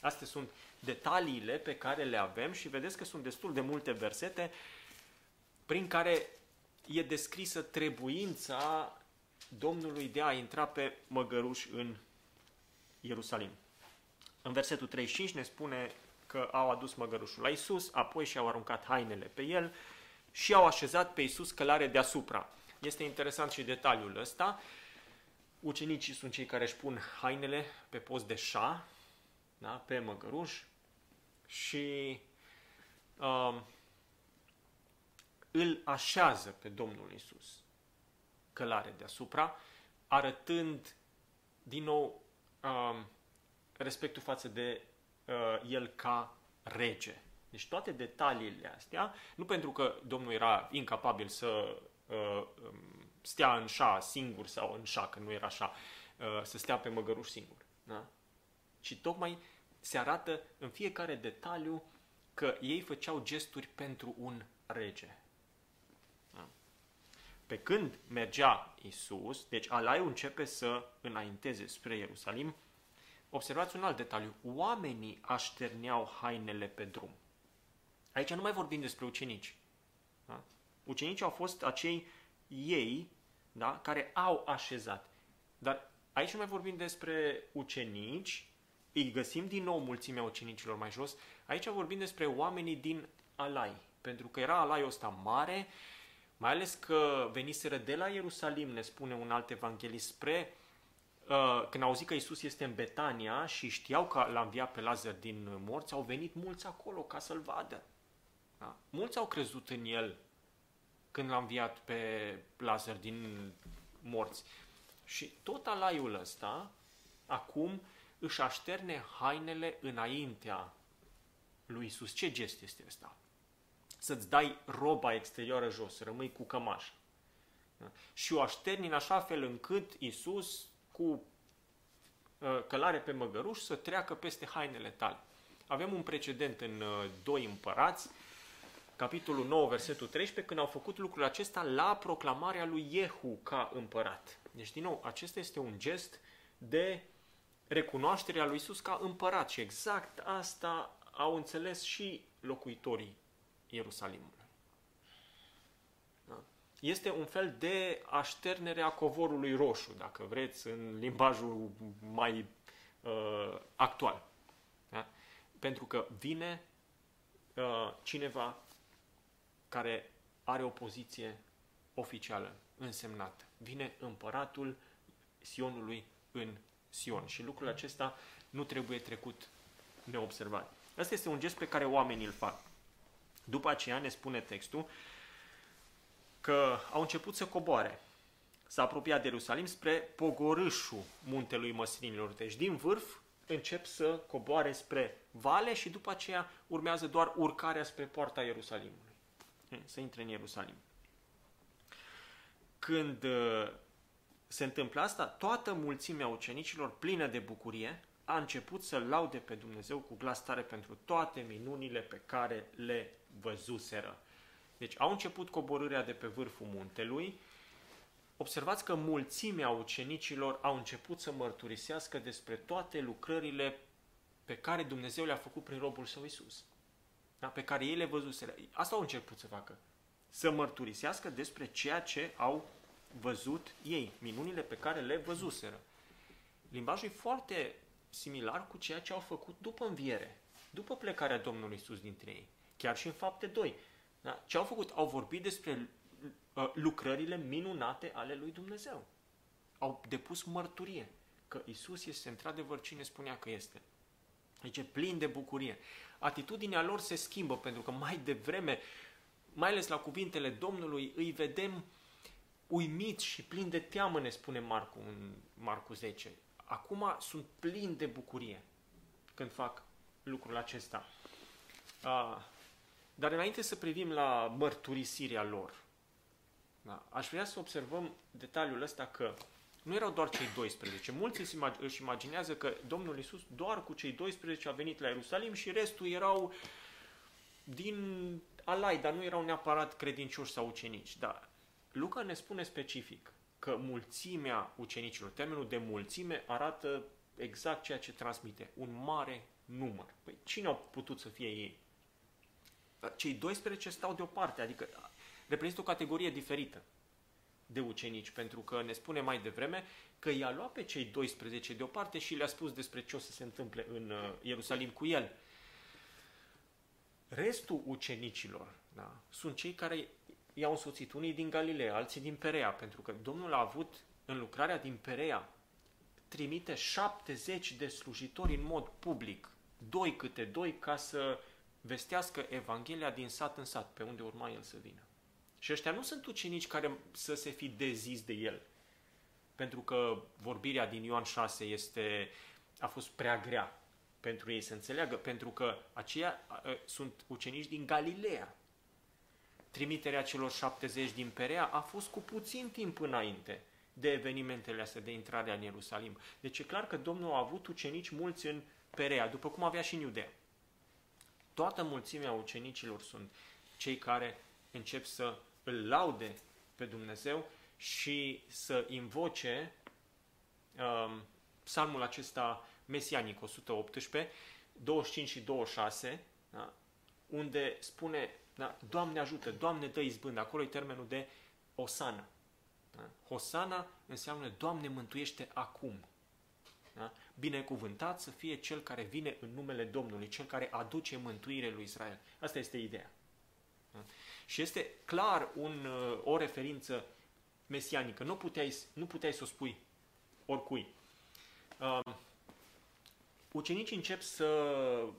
Astea sunt detaliile pe care le avem și vedeți că sunt destul de multe versete prin care e descrisă trebuința Domnului de a intra pe măgăruș în Ierusalim. În versetul 35 ne spune că au adus măgărușul la Isus, apoi și-au aruncat hainele pe el și au așezat pe Isus călare deasupra. Este interesant și detaliul ăsta. Ucenicii sunt cei care își pun hainele pe post de șa, da, pe măgăruș și uh, îl așează pe Domnul Isus călare deasupra, arătând din nou uh, respectul față de uh, el ca rege. Deci toate detaliile astea, nu pentru că Domnul era incapabil să uh, stea în șa singur sau în șa, că nu era așa, uh, să stea pe măgăruș singur. Da? Și tocmai se arată în fiecare detaliu că ei făceau gesturi pentru un rege. Da? Pe când mergea Isus, deci Alaiul începe să înainteze spre Ierusalim, observați un alt detaliu. Oamenii așterneau hainele pe drum. Aici nu mai vorbim despre ucenici. Da? Ucenicii au fost acei ei da, care au așezat. Dar aici nu mai vorbim despre ucenici, îi găsim din nou mulțimea ucenicilor mai jos. Aici vorbim despre oamenii din Alai. Pentru că era Alaiul ăsta mare, mai ales că veniseră de la Ierusalim, ne spune un alt evanghelist, spre uh, când au auzit că Isus este în Betania și știau că l-a înviat pe Lazar din morți, au venit mulți acolo ca să-l vadă. Da? Mulți au crezut în el când l-a înviat pe Lazar din morți. Și tot alaiul ăsta, acum, își așterne hainele înaintea lui Isus. Ce gest este ăsta? Să-ți dai roba exterioară jos, rămâi cu cămașa. Da? Și o așterni în așa fel încât Isus, cu uh, călare pe măgăruș, să treacă peste hainele tale. Avem un precedent în uh, doi împărați, capitolul 9, versetul 13, când au făcut lucrul acesta la proclamarea lui Jehu ca împărat. Deci, din nou, acesta este un gest de recunoaștere a lui Isus ca împărat și exact asta au înțeles și locuitorii Ierusalimului. Da? Este un fel de așternere a covorului roșu, dacă vreți, în limbajul mai uh, actual. Da? Pentru că vine uh, cineva care are o poziție oficială, însemnată. Vine împăratul Sionului în Sion și lucrul acesta nu trebuie trecut neobservat. Asta este un gest pe care oamenii îl fac. După aceea ne spune textul că au început să coboare. S-a apropiat de Ierusalim spre pogorâșul muntelui măslinilor. Deci din vârf încep să coboare spre vale și după aceea urmează doar urcarea spre poarta Ierusalimului. Să intre în Ierusalim. Când uh, se întâmplă asta, toată mulțimea ucenicilor, plină de bucurie, a început să laude pe Dumnezeu cu glas tare pentru toate minunile pe care le văzuseră. Deci au început coborârea de pe vârful muntelui. Observați că mulțimea ucenicilor au început să mărturisească despre toate lucrările pe care Dumnezeu le-a făcut prin robul său Isus. Da? Pe care ei le văzuseră. Asta au început să facă. Să mărturisească despre ceea ce au văzut ei, minunile pe care le văzuseră. Limbajul e foarte similar cu ceea ce au făcut după înviere, după plecarea Domnului Isus dintre ei. Chiar și în fapte 2. Da? Ce au făcut? Au vorbit despre uh, lucrările minunate ale lui Dumnezeu. Au depus mărturie că Isus este într-adevăr cine spunea că este. Deci e plin de bucurie. Atitudinea lor se schimbă pentru că mai devreme, mai ales la cuvintele Domnului, îi vedem uimiți și plin de teamă, ne spune Marcu în Marcu 10. Acum sunt plin de bucurie când fac lucrul acesta. Uh, dar înainte să privim la mărturisirea lor, da, aș vrea să observăm detaliul ăsta că nu erau doar cei 12. Mulți își imaginează că Domnul Isus doar cu cei 12 a venit la Ierusalim și restul erau din alai, dar nu erau neapărat credincioși sau ucenici. Dar Luca ne spune specific că mulțimea ucenicilor, termenul de mulțime arată exact ceea ce transmite, un mare număr. Păi cine au putut să fie ei? Cei 12 stau deoparte, adică reprezintă o categorie diferită de ucenici, pentru că ne spune mai devreme că i-a luat pe cei 12 deoparte și le-a spus despre ce o să se întâmple în uh, Ierusalim cu el. Restul ucenicilor da, sunt cei care i-au însoțit, unii din Galileea, alții din Perea, pentru că Domnul a avut în lucrarea din Perea, trimite 70 de slujitori în mod public, doi câte doi, ca să vestească Evanghelia din sat în sat, pe unde urma el să vină. Și ăștia nu sunt ucenici care să se fi dezis de el, pentru că vorbirea din Ioan 6 este, a fost prea grea pentru ei să înțeleagă, pentru că aceia sunt ucenici din Galileea. Trimiterea celor 70 din Perea a fost cu puțin timp înainte de evenimentele astea de intrare în Ierusalim. Deci e clar că Domnul a avut ucenici mulți în Perea, după cum avea și în Iudea. Toată mulțimea ucenicilor sunt cei care încep să îl laude pe Dumnezeu și să invoce um, psalmul acesta mesianic 118, 25 și 26, da, unde spune, da, Doamne ajută, Doamne dă izbândă, acolo e termenul de Osana. Da? Hosana înseamnă Doamne mântuiește acum. Da? Binecuvântat să fie cel care vine în numele Domnului, cel care aduce mântuire lui Israel. Asta este ideea. Da? Și este clar un, o referință mesianică. Nu puteai, nu puteai să o spui oricui. Uh, ucenicii încep să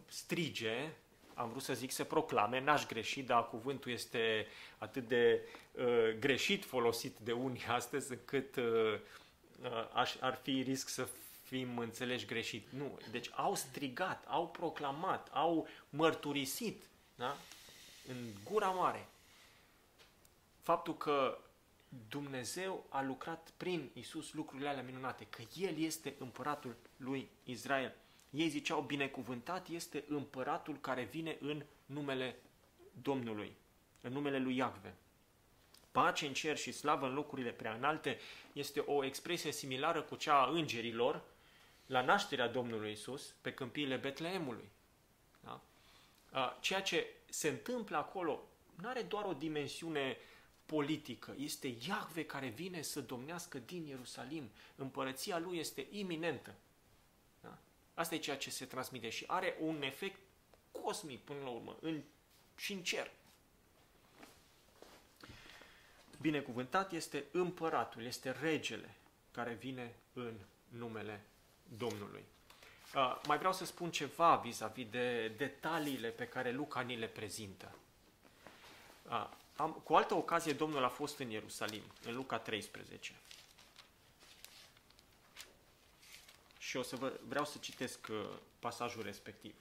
strige, am vrut să zic să proclame, n-aș greși, dar cuvântul este atât de uh, greșit folosit de unii astăzi încât uh, aș, ar fi risc să fim înțeleși greșit. Nu. Deci au strigat, au proclamat, au mărturisit da? în gura mare faptul că Dumnezeu a lucrat prin Isus lucrurile alea minunate, că El este împăratul lui Israel. Ei ziceau, binecuvântat este împăratul care vine în numele Domnului, în numele lui Iahve. Pace în cer și slavă în locurile prea înalte este o expresie similară cu cea a îngerilor la nașterea Domnului Isus pe câmpiile Betleemului. Da? Ceea ce se întâmplă acolo nu are doar o dimensiune politică. Este Iahve care vine să domnească din Ierusalim. Împărăția lui este iminentă. Da? Asta e ceea ce se transmite și are un efect cosmic până la urmă, în, și în cer. Binecuvântat este împăratul, este regele care vine în numele Domnului. Uh, mai vreau să spun ceva vis-a-vis de detaliile pe care Luca ni le prezintă. Uh, am, cu altă ocazie, Domnul a fost în Ierusalim, în Luca 13. Și o să vă, vreau să citesc uh, pasajul respectiv.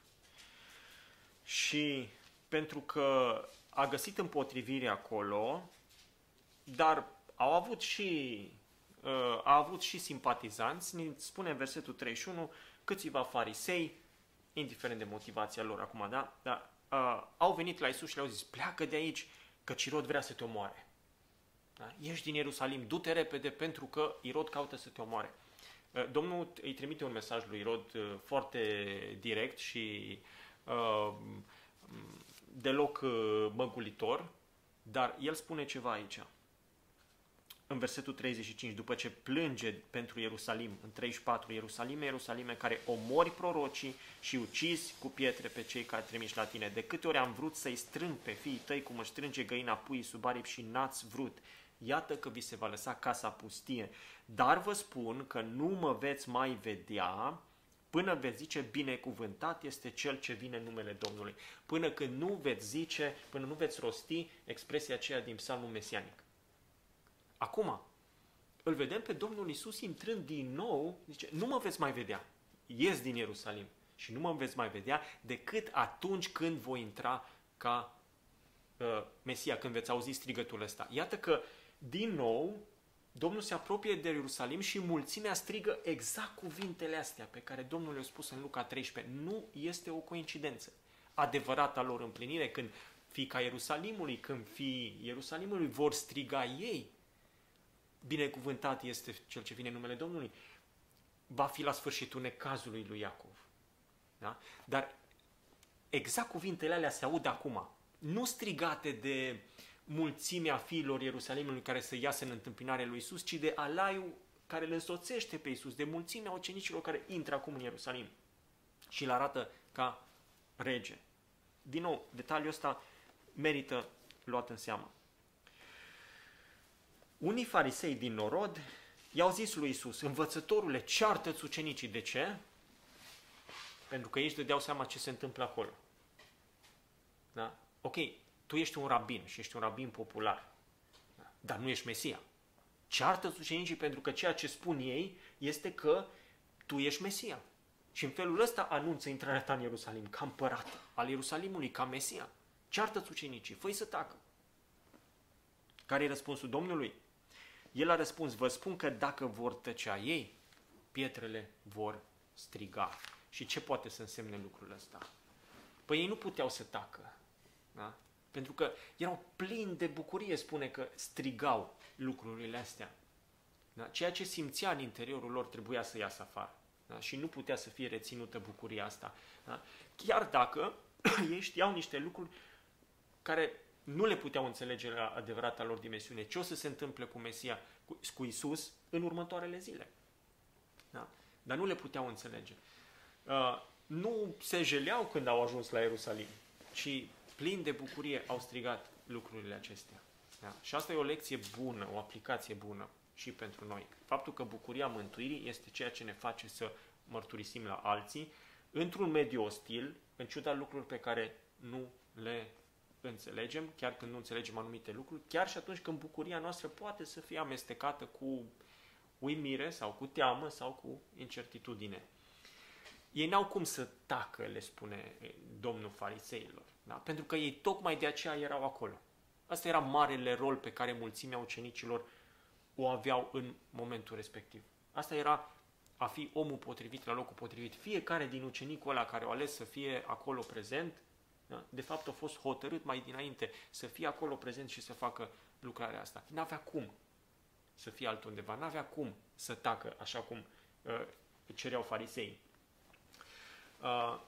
Și pentru că a găsit împotrivire acolo, dar au avut și, uh, a avut și simpatizanți, ne spune în versetul 31, câțiva farisei, indiferent de motivația lor acum, da? Dar uh, au venit la Isus și le-au zis, pleacă de aici, că Irod vrea să te omoare. Da? Ești din Ierusalim, du-te repede pentru că Irod caută să te omoare. Uh, Domnul îi trimite un mesaj lui Irod uh, foarte direct și uh, deloc uh, măgulitor, dar el spune ceva aici în versetul 35, după ce plânge pentru Ierusalim, în 34, Ierusalime, Ierusalime, care omori prorocii și ucizi cu pietre pe cei care trimiși la tine. De câte ori am vrut să-i strâng pe fiii tăi cum își strânge găina puii sub aripi și n-ați vrut. Iată că vi se va lăsa casa pustie. Dar vă spun că nu mă veți mai vedea până veți zice binecuvântat este cel ce vine în numele Domnului. Până când nu veți zice, până nu veți rosti expresia aceea din psalmul mesianic. Acum, îl vedem pe Domnul Isus intrând din nou, zice, nu mă veți mai vedea, ies din Ierusalim și nu mă veți mai vedea decât atunci când voi intra ca uh, Mesia, când veți auzi strigătul ăsta. Iată că, din nou, Domnul se apropie de Ierusalim și mulțimea strigă exact cuvintele astea pe care Domnul le-a spus în Luca 13. Nu este o coincidență. Adevărata lor împlinire când fiica Ierusalimului, când fii Ierusalimului vor striga ei binecuvântat este cel ce vine în numele Domnului, va fi la sfârșitul necazului lui Iacov. Da? Dar exact cuvintele alea se aud acum, nu strigate de mulțimea fiilor Ierusalimului care să iasă în întâmpinare lui Isus, ci de alaiul care îl însoțește pe Isus, de mulțimea ucenicilor care intră acum în Ierusalim și îl arată ca rege. Din nou, detaliul ăsta merită luat în seamă. Unii farisei din Norod i-au zis lui Isus, învățătorule, ceartă-ți ucenicii. De ce? Pentru că ei își dădeau seama ce se întâmplă acolo. Da? Ok, tu ești un rabin și ești un rabin popular, da? dar nu ești Mesia. Ceartă-ți ucenicii pentru că ceea ce spun ei este că tu ești Mesia. Și în felul ăsta anunță intrarea ta în Ierusalim, ca împărat al Ierusalimului, ca Mesia. Ceartă-ți ucenicii, fă să tacă. Care e răspunsul Domnului? El a răspuns, vă spun că dacă vor tăcea ei, pietrele vor striga. Și ce poate să însemne lucrul ăsta? Păi ei nu puteau să tacă. Da? Pentru că erau plini de bucurie, spune că strigau lucrurile astea. Da? Ceea ce simțea în interiorul lor trebuia să iasă afară. Da? Și nu putea să fie reținută bucuria asta. Da? Chiar dacă ei știau niște lucruri care nu le puteau înțelege la adevărata lor dimensiune. Ce o să se întâmple cu Mesia, cu, cu Isus, în următoarele zile. Da? Dar nu le puteau înțelege. Uh, nu se jeleau când au ajuns la Ierusalim, ci plini de bucurie au strigat lucrurile acestea. Da? Și asta e o lecție bună, o aplicație bună și pentru noi. Faptul că bucuria mântuirii este ceea ce ne face să mărturisim la alții într-un mediu ostil, în ciuda lucrurilor pe care nu le înțelegem, chiar când nu înțelegem anumite lucruri, chiar și atunci când bucuria noastră poate să fie amestecată cu uimire sau cu teamă sau cu incertitudine. Ei n-au cum să tacă, le spune domnul fariseilor, da? pentru că ei tocmai de aceea erau acolo. Asta era marele rol pe care mulțimea ucenicilor o aveau în momentul respectiv. Asta era a fi omul potrivit la locul potrivit. Fiecare din ucenicul ăla care o ales să fie acolo prezent, da? De fapt, a fost hotărât mai dinainte să fie acolo prezent și să facă lucrarea asta. N-avea cum să fie altundeva, n-avea cum să tacă așa cum uh, cereau farisei. Uh,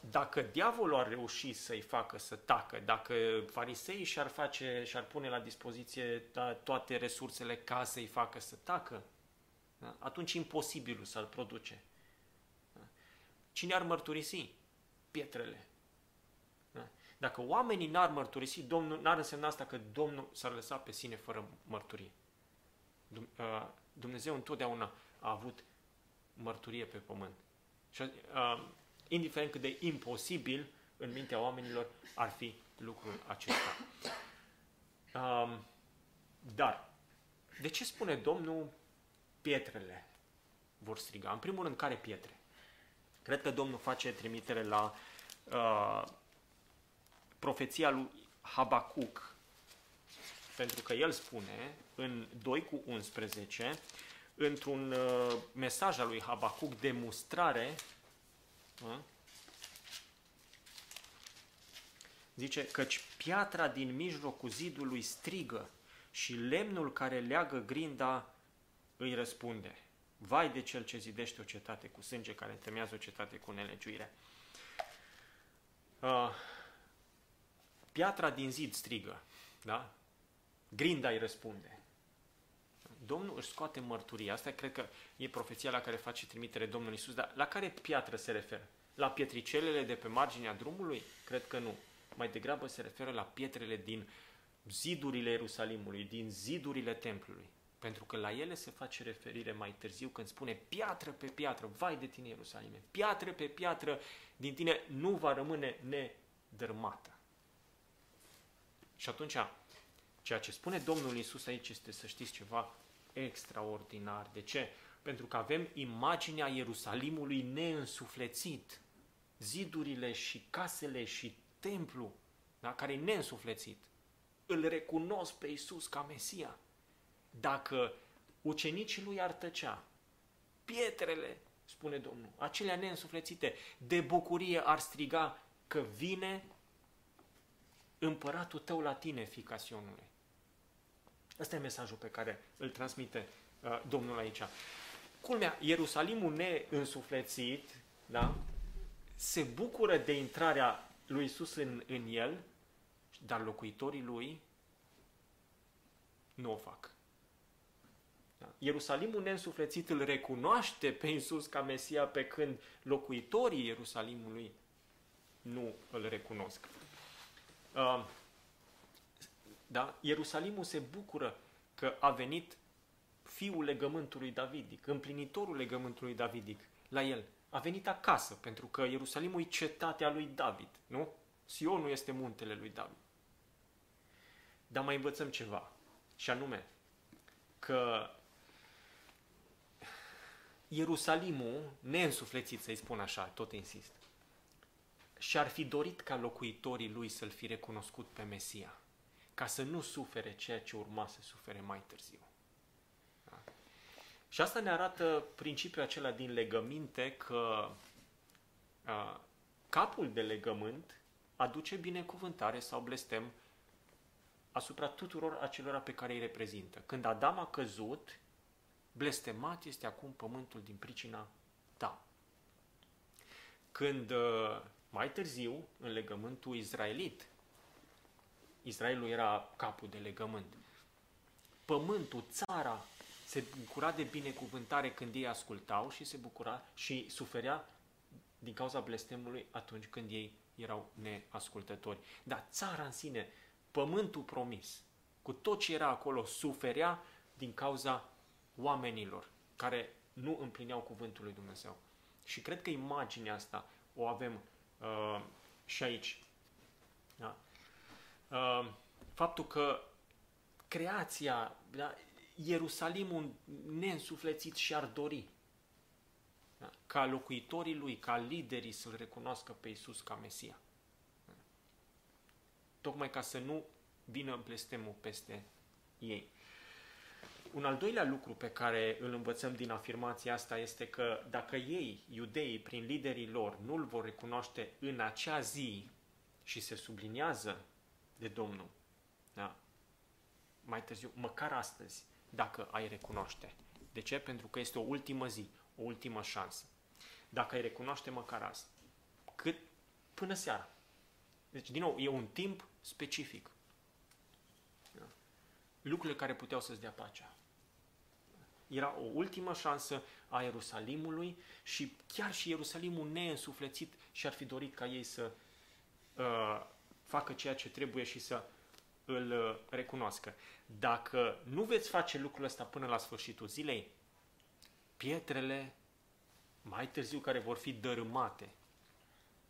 dacă diavolul ar reuși să-i facă să tacă, dacă farisei și-ar, face, și-ar pune la dispoziție da, toate resursele ca să-i facă să tacă, da? atunci imposibilul să-l produce. Da? Cine ar mărturisi? Pietrele. Dacă oamenii n-ar mărturisi, Domnul, n-ar însemna asta că Domnul s-ar lăsa pe sine fără mărturie. Uh, Dumnezeu întotdeauna a avut mărturie pe pământ. Și, uh, indiferent cât de imposibil în mintea oamenilor ar fi lucrul acesta. Uh, dar, de ce spune Domnul pietrele vor striga? În primul rând, care pietre? Cred că Domnul face trimitere la uh, profeția lui Habacuc, pentru că el spune în 2 cu 11, într-un uh, mesaj al lui Habacuc de mustrare, uh, zice, căci piatra din mijlocul zidului strigă și lemnul care leagă grinda îi răspunde. Vai de cel ce zidește o cetate cu sânge, care întemeiază o cetate cu nelegiuire. Uh, piatra din zid strigă, da? Grinda îi răspunde. Domnul își scoate mărturia. Asta cred că e profeția la care face trimitere Domnul Isus. Dar la care piatră se referă? La pietricelele de pe marginea drumului? Cred că nu. Mai degrabă se referă la pietrele din zidurile Ierusalimului, din zidurile templului. Pentru că la ele se face referire mai târziu când spune piatră pe piatră, vai de tine Ierusalime, piatră pe piatră din tine nu va rămâne nedărmată. Și atunci, ceea ce spune Domnul Isus aici este să știți ceva extraordinar. De ce? Pentru că avem imaginea Ierusalimului neînsuflețit. Zidurile și casele și templu, da? care e neînsuflețit, îl recunosc pe Isus ca Mesia. Dacă ucenicii lui ar tăcea, pietrele, spune Domnul, acelea neînsuflețite, de bucurie ar striga că vine împăratul tău la tine, fica Sionului. Ăsta e mesajul pe care îl transmite uh, Domnul aici. Culmea, Ierusalimul neînsuflețit, da, se bucură de intrarea lui Isus în, în el, dar locuitorii lui nu o fac. Da? Ierusalimul neînsuflețit îl recunoaște pe Iisus ca Mesia, pe când locuitorii Ierusalimului nu îl recunosc. Uh, da? Ierusalimul se bucură că a venit fiul legământului Davidic, împlinitorul legământului Davidic la el. A venit acasă, pentru că Ierusalimul e cetatea lui David, nu? Sionul este muntele lui David. Dar mai învățăm ceva, și anume că Ierusalimul, neînsuflețit să-i spun așa, tot insist, și-ar fi dorit ca locuitorii lui să-l fi recunoscut pe Mesia, ca să nu sufere ceea ce urma să sufere mai târziu. Da? Și asta ne arată principiul acela din legăminte că a, capul de legământ aduce binecuvântare sau blestem asupra tuturor acelora pe care îi reprezintă. Când Adam a căzut, blestemat este acum pământul din pricina ta. Când mai târziu, în legământul izraelit, Israelul era capul de legământ. Pământul, țara, se bucura de binecuvântare când ei ascultau și se bucura și suferea din cauza blestemului atunci când ei erau neascultători. Dar țara în sine, pământul promis, cu tot ce era acolo, suferea din cauza oamenilor care nu împlineau cuvântul lui Dumnezeu. Și cred că imaginea asta o avem uh, și aici. Da? Uh, faptul că creația, da, Ierusalimul neînsuflețit și-ar dori da? ca locuitorii lui, ca liderii să-L recunoască pe Iisus ca Mesia. Da? Tocmai ca să nu vină blestemul peste ei. Un al doilea lucru pe care îl învățăm din afirmația asta este că dacă ei, iudeii, prin liderii lor, nu îl vor recunoaște în acea zi și se subliniază de Domnul, da? mai târziu, măcar astăzi, dacă ai recunoaște. De ce? Pentru că este o ultimă zi, o ultimă șansă. Dacă ai recunoaște măcar azi, cât până seara. Deci, din nou, e un timp specific. Da? Lucrurile care puteau să-ți dea pacea. Era o ultimă șansă a Ierusalimului și chiar și Ierusalimul neînsuflețit și-ar fi dorit ca ei să uh, facă ceea ce trebuie și să îl uh, recunoască. Dacă nu veți face lucrul ăsta până la sfârșitul zilei, pietrele mai târziu care vor fi dărâmate,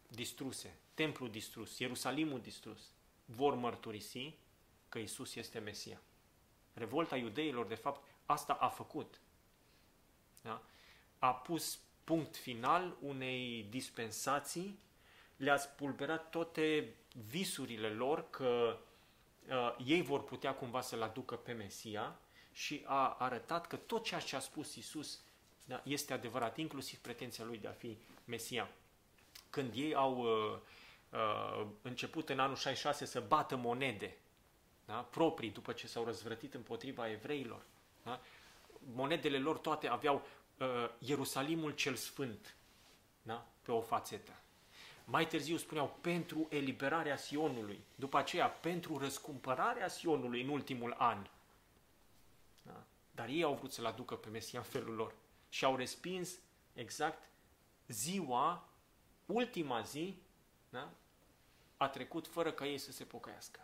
distruse, templul distrus, Ierusalimul distrus, vor mărturisi că Isus este Mesia. Revolta iudeilor, de fapt, asta a făcut. Da? A pus punct final unei dispensații, le-a spulberat toate visurile lor că uh, ei vor putea cumva să-L aducă pe Mesia și a arătat că tot ceea ce a spus Isus da, este adevărat, inclusiv pretenția lui de a fi Mesia. Când ei au uh, uh, început în anul 66 să bată monede da, proprii după ce s-au răzvrătit împotriva evreilor, da, monedele lor toate aveau uh, Ierusalimul cel Sfânt da, pe o fațetă. Mai târziu spuneau pentru eliberarea Sionului, după aceea pentru răscumpărarea Sionului în ultimul an. Da? Dar ei au vrut să-L aducă pe Mesia în felul lor și au respins exact ziua, ultima zi, da? a trecut fără ca ei să se pocăiască.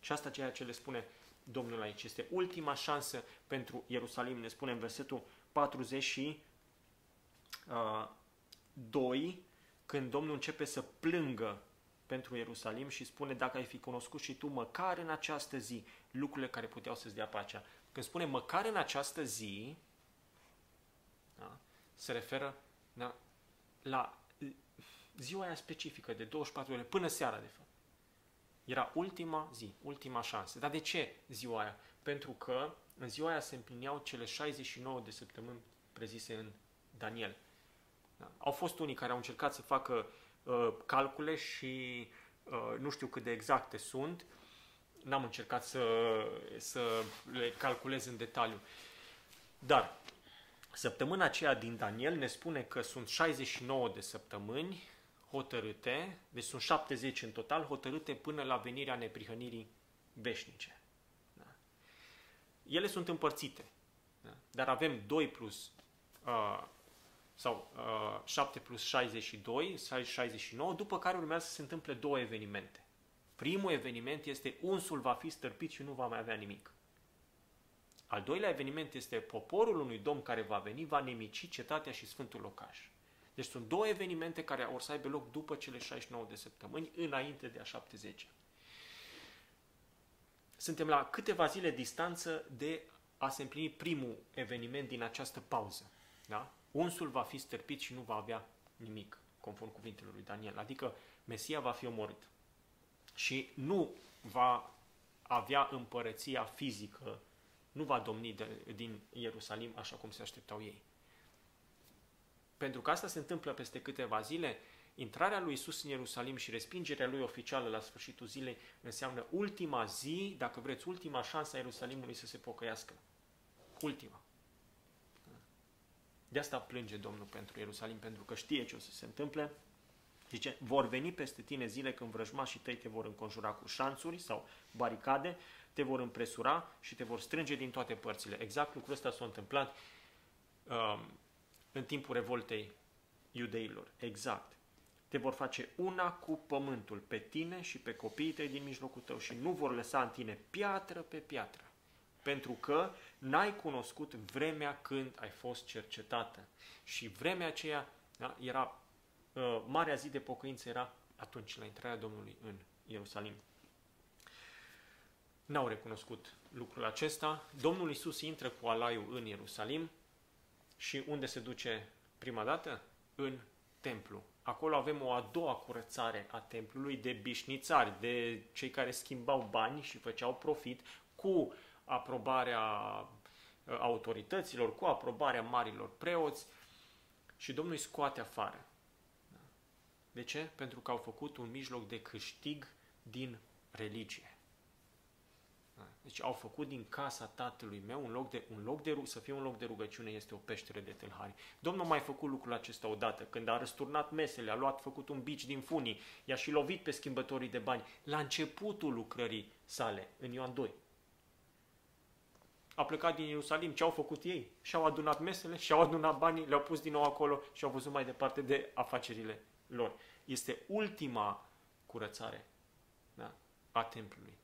Și asta ceea ce le spune Domnul aici. Este ultima șansă pentru Ierusalim, ne spune în versetul 42, când Domnul începe să plângă pentru Ierusalim și spune dacă ai fi cunoscut și tu măcar în această zi lucrurile care puteau să-ți dea pacea. Când spune măcar în această zi, da, se referă da, la ziua aia specifică de 24 ore, până seara de fapt. Era ultima zi, ultima șansă. Dar de ce ziua aia? Pentru că în ziua aia se împlineau cele 69 de săptămâni prezise în Daniel. Da? Au fost unii care au încercat să facă uh, calcule și uh, nu știu cât de exacte sunt. N-am încercat să, să le calculez în detaliu. Dar săptămâna aceea din Daniel ne spune că sunt 69 de săptămâni hotărâte, deci sunt 70 în total, hotărâte până la venirea neprihănirii veșnice. Da? Ele sunt împărțite, da? dar avem 2 plus uh, sau uh, 7 plus 62, 69, după care urmează să se întâmple două evenimente. Primul eveniment este unsul va fi stărpit și nu va mai avea nimic. Al doilea eveniment este poporul unui domn care va veni, va nemici cetatea și sfântul locaș. Deci sunt două evenimente care vor să aibă loc după cele 69 de săptămâni, înainte de a 70 Suntem la câteva zile distanță de a se împlini primul eveniment din această pauză. Da? Unsul va fi stârpit și nu va avea nimic, conform cuvintelor lui Daniel. Adică Mesia va fi omorât. Și nu va avea împărăția fizică, nu va domni de, din Ierusalim așa cum se așteptau ei. Pentru că asta se întâmplă peste câteva zile, intrarea lui Isus în Ierusalim și respingerea lui oficială la sfârșitul zilei înseamnă ultima zi, dacă vreți, ultima șansă a Ierusalimului să se pocăiască. Ultima. De asta plânge Domnul pentru Ierusalim, pentru că știe ce o să se întâmple. Zice, vor veni peste tine zile când vrăjmașii tăi te vor înconjura cu șanțuri sau baricade, te vor împresura și te vor strânge din toate părțile. Exact lucrul ăsta s-a întâmplat um, în timpul revoltei iudeilor. Exact. Te vor face una cu pământul, pe tine și pe copiii tăi din mijlocul tău și nu vor lăsa în tine piatră pe piatră. Pentru că n-ai cunoscut vremea când ai fost cercetată. Și vremea aceea da, era, uh, marea zi de pocăință era atunci, la intrarea Domnului în Ierusalim. N-au recunoscut lucrul acesta. Domnul Isus intră cu alaiul în Ierusalim, și unde se duce prima dată? În templu. Acolo avem o a doua curățare a templului de bișnițari, de cei care schimbau bani și făceau profit cu aprobarea uh, autorităților, cu aprobarea marilor preoți și Domnul îi scoate afară. De ce? Pentru că au făcut un mijloc de câștig din religie. Deci au făcut din casa tatălui meu un loc de, un loc de să fie un loc de rugăciune, este o peștere de tâlhari. Domnul a mai făcut lucrul acesta odată, când a răsturnat mesele, a luat, făcut un bici din funii, i-a și lovit pe schimbătorii de bani, la începutul lucrării sale, în Ioan 2. A plecat din Ierusalim, ce au făcut ei? Și-au adunat mesele, și-au adunat banii, le-au pus din nou acolo și au văzut mai departe de afacerile lor. Este ultima curățare da, a templului.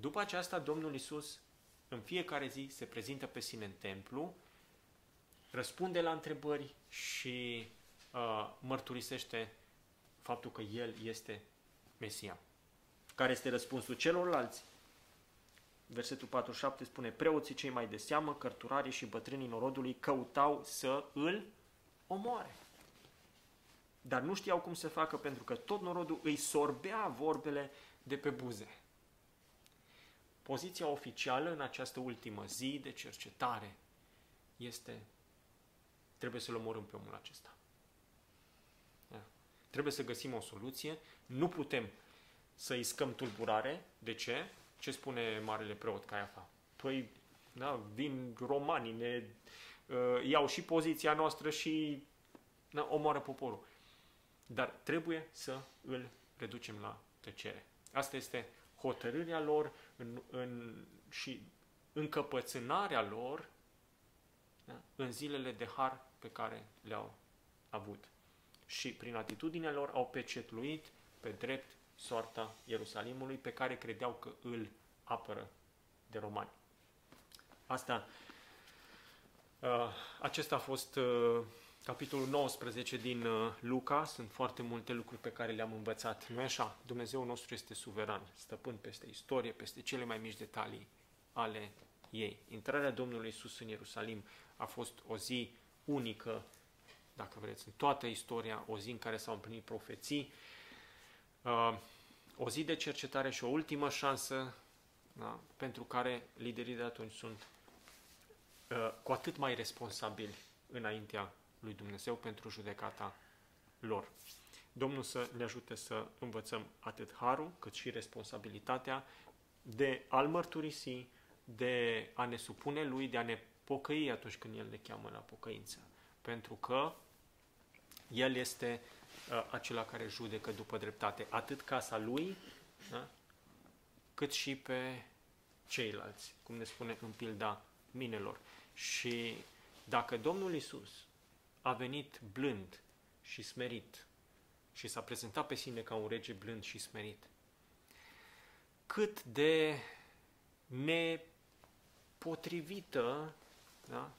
După aceasta, Domnul Isus în fiecare zi se prezintă pe sine în templu, răspunde la întrebări și uh, mărturisește faptul că El este Mesia. Care este răspunsul celorlalți? Versetul 47 spune, preoții cei mai de seamă, cărturarii și bătrânii norodului căutau să îl omoare. Dar nu știau cum să facă pentru că tot norodul îi sorbea vorbele de pe buze. Poziția oficială în această ultimă zi de cercetare este trebuie să-l omorâm pe omul acesta. Da. Trebuie să găsim o soluție. Nu putem să iscăm tulburare. De ce? Ce spune Marele Preot Caiafa? Păi, da, vin romanii, ne uh, iau și poziția noastră și da, omoară poporul. Dar trebuie să îl reducem la tăcere. Asta este hotărârea lor în, în, și încăpățânarea lor da, în zilele de har pe care le-au avut. Și prin atitudinea lor au pecetluit pe drept soarta Ierusalimului pe care credeau că îl apără de romani. Asta, uh, acesta a fost uh, capitolul 19 din uh, Luca. Sunt foarte multe lucruri pe care le-am învățat. Nu așa? Dumnezeu nostru este suveran, stăpân peste istorie, peste cele mai mici detalii ale ei. Intrarea Domnului Isus în Ierusalim a fost o zi unică, dacă vreți, în toată istoria, o zi în care s-au împlinit profeții, uh, o zi de cercetare și o ultimă șansă da, pentru care liderii de atunci sunt uh, cu atât mai responsabili înaintea lui Dumnezeu pentru judecata lor. Domnul să ne ajute să învățăm atât harul, cât și responsabilitatea de a-L mărturisi, de a ne supune Lui, de a ne pocăi atunci când El ne cheamă la pocăință. Pentru că El este uh, acela care judecă după dreptate, atât casa Lui, da? cât și pe ceilalți, cum ne spune în pilda minelor. Și dacă Domnul Isus a venit blând și smerit și s-a prezentat pe sine ca un rege blând și smerit, cât de nepotrivită da?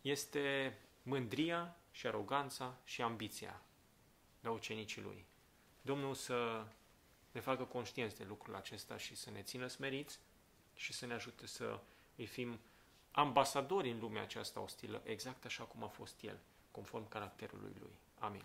este mândria și aroganța și ambiția la ucenicii lui. Domnul să ne facă conștienți de lucrul acesta și să ne țină smeriți și să ne ajute să îi fim ambasadori în lumea aceasta ostilă, exact așa cum a fost el, conform caracterului lui. Amin.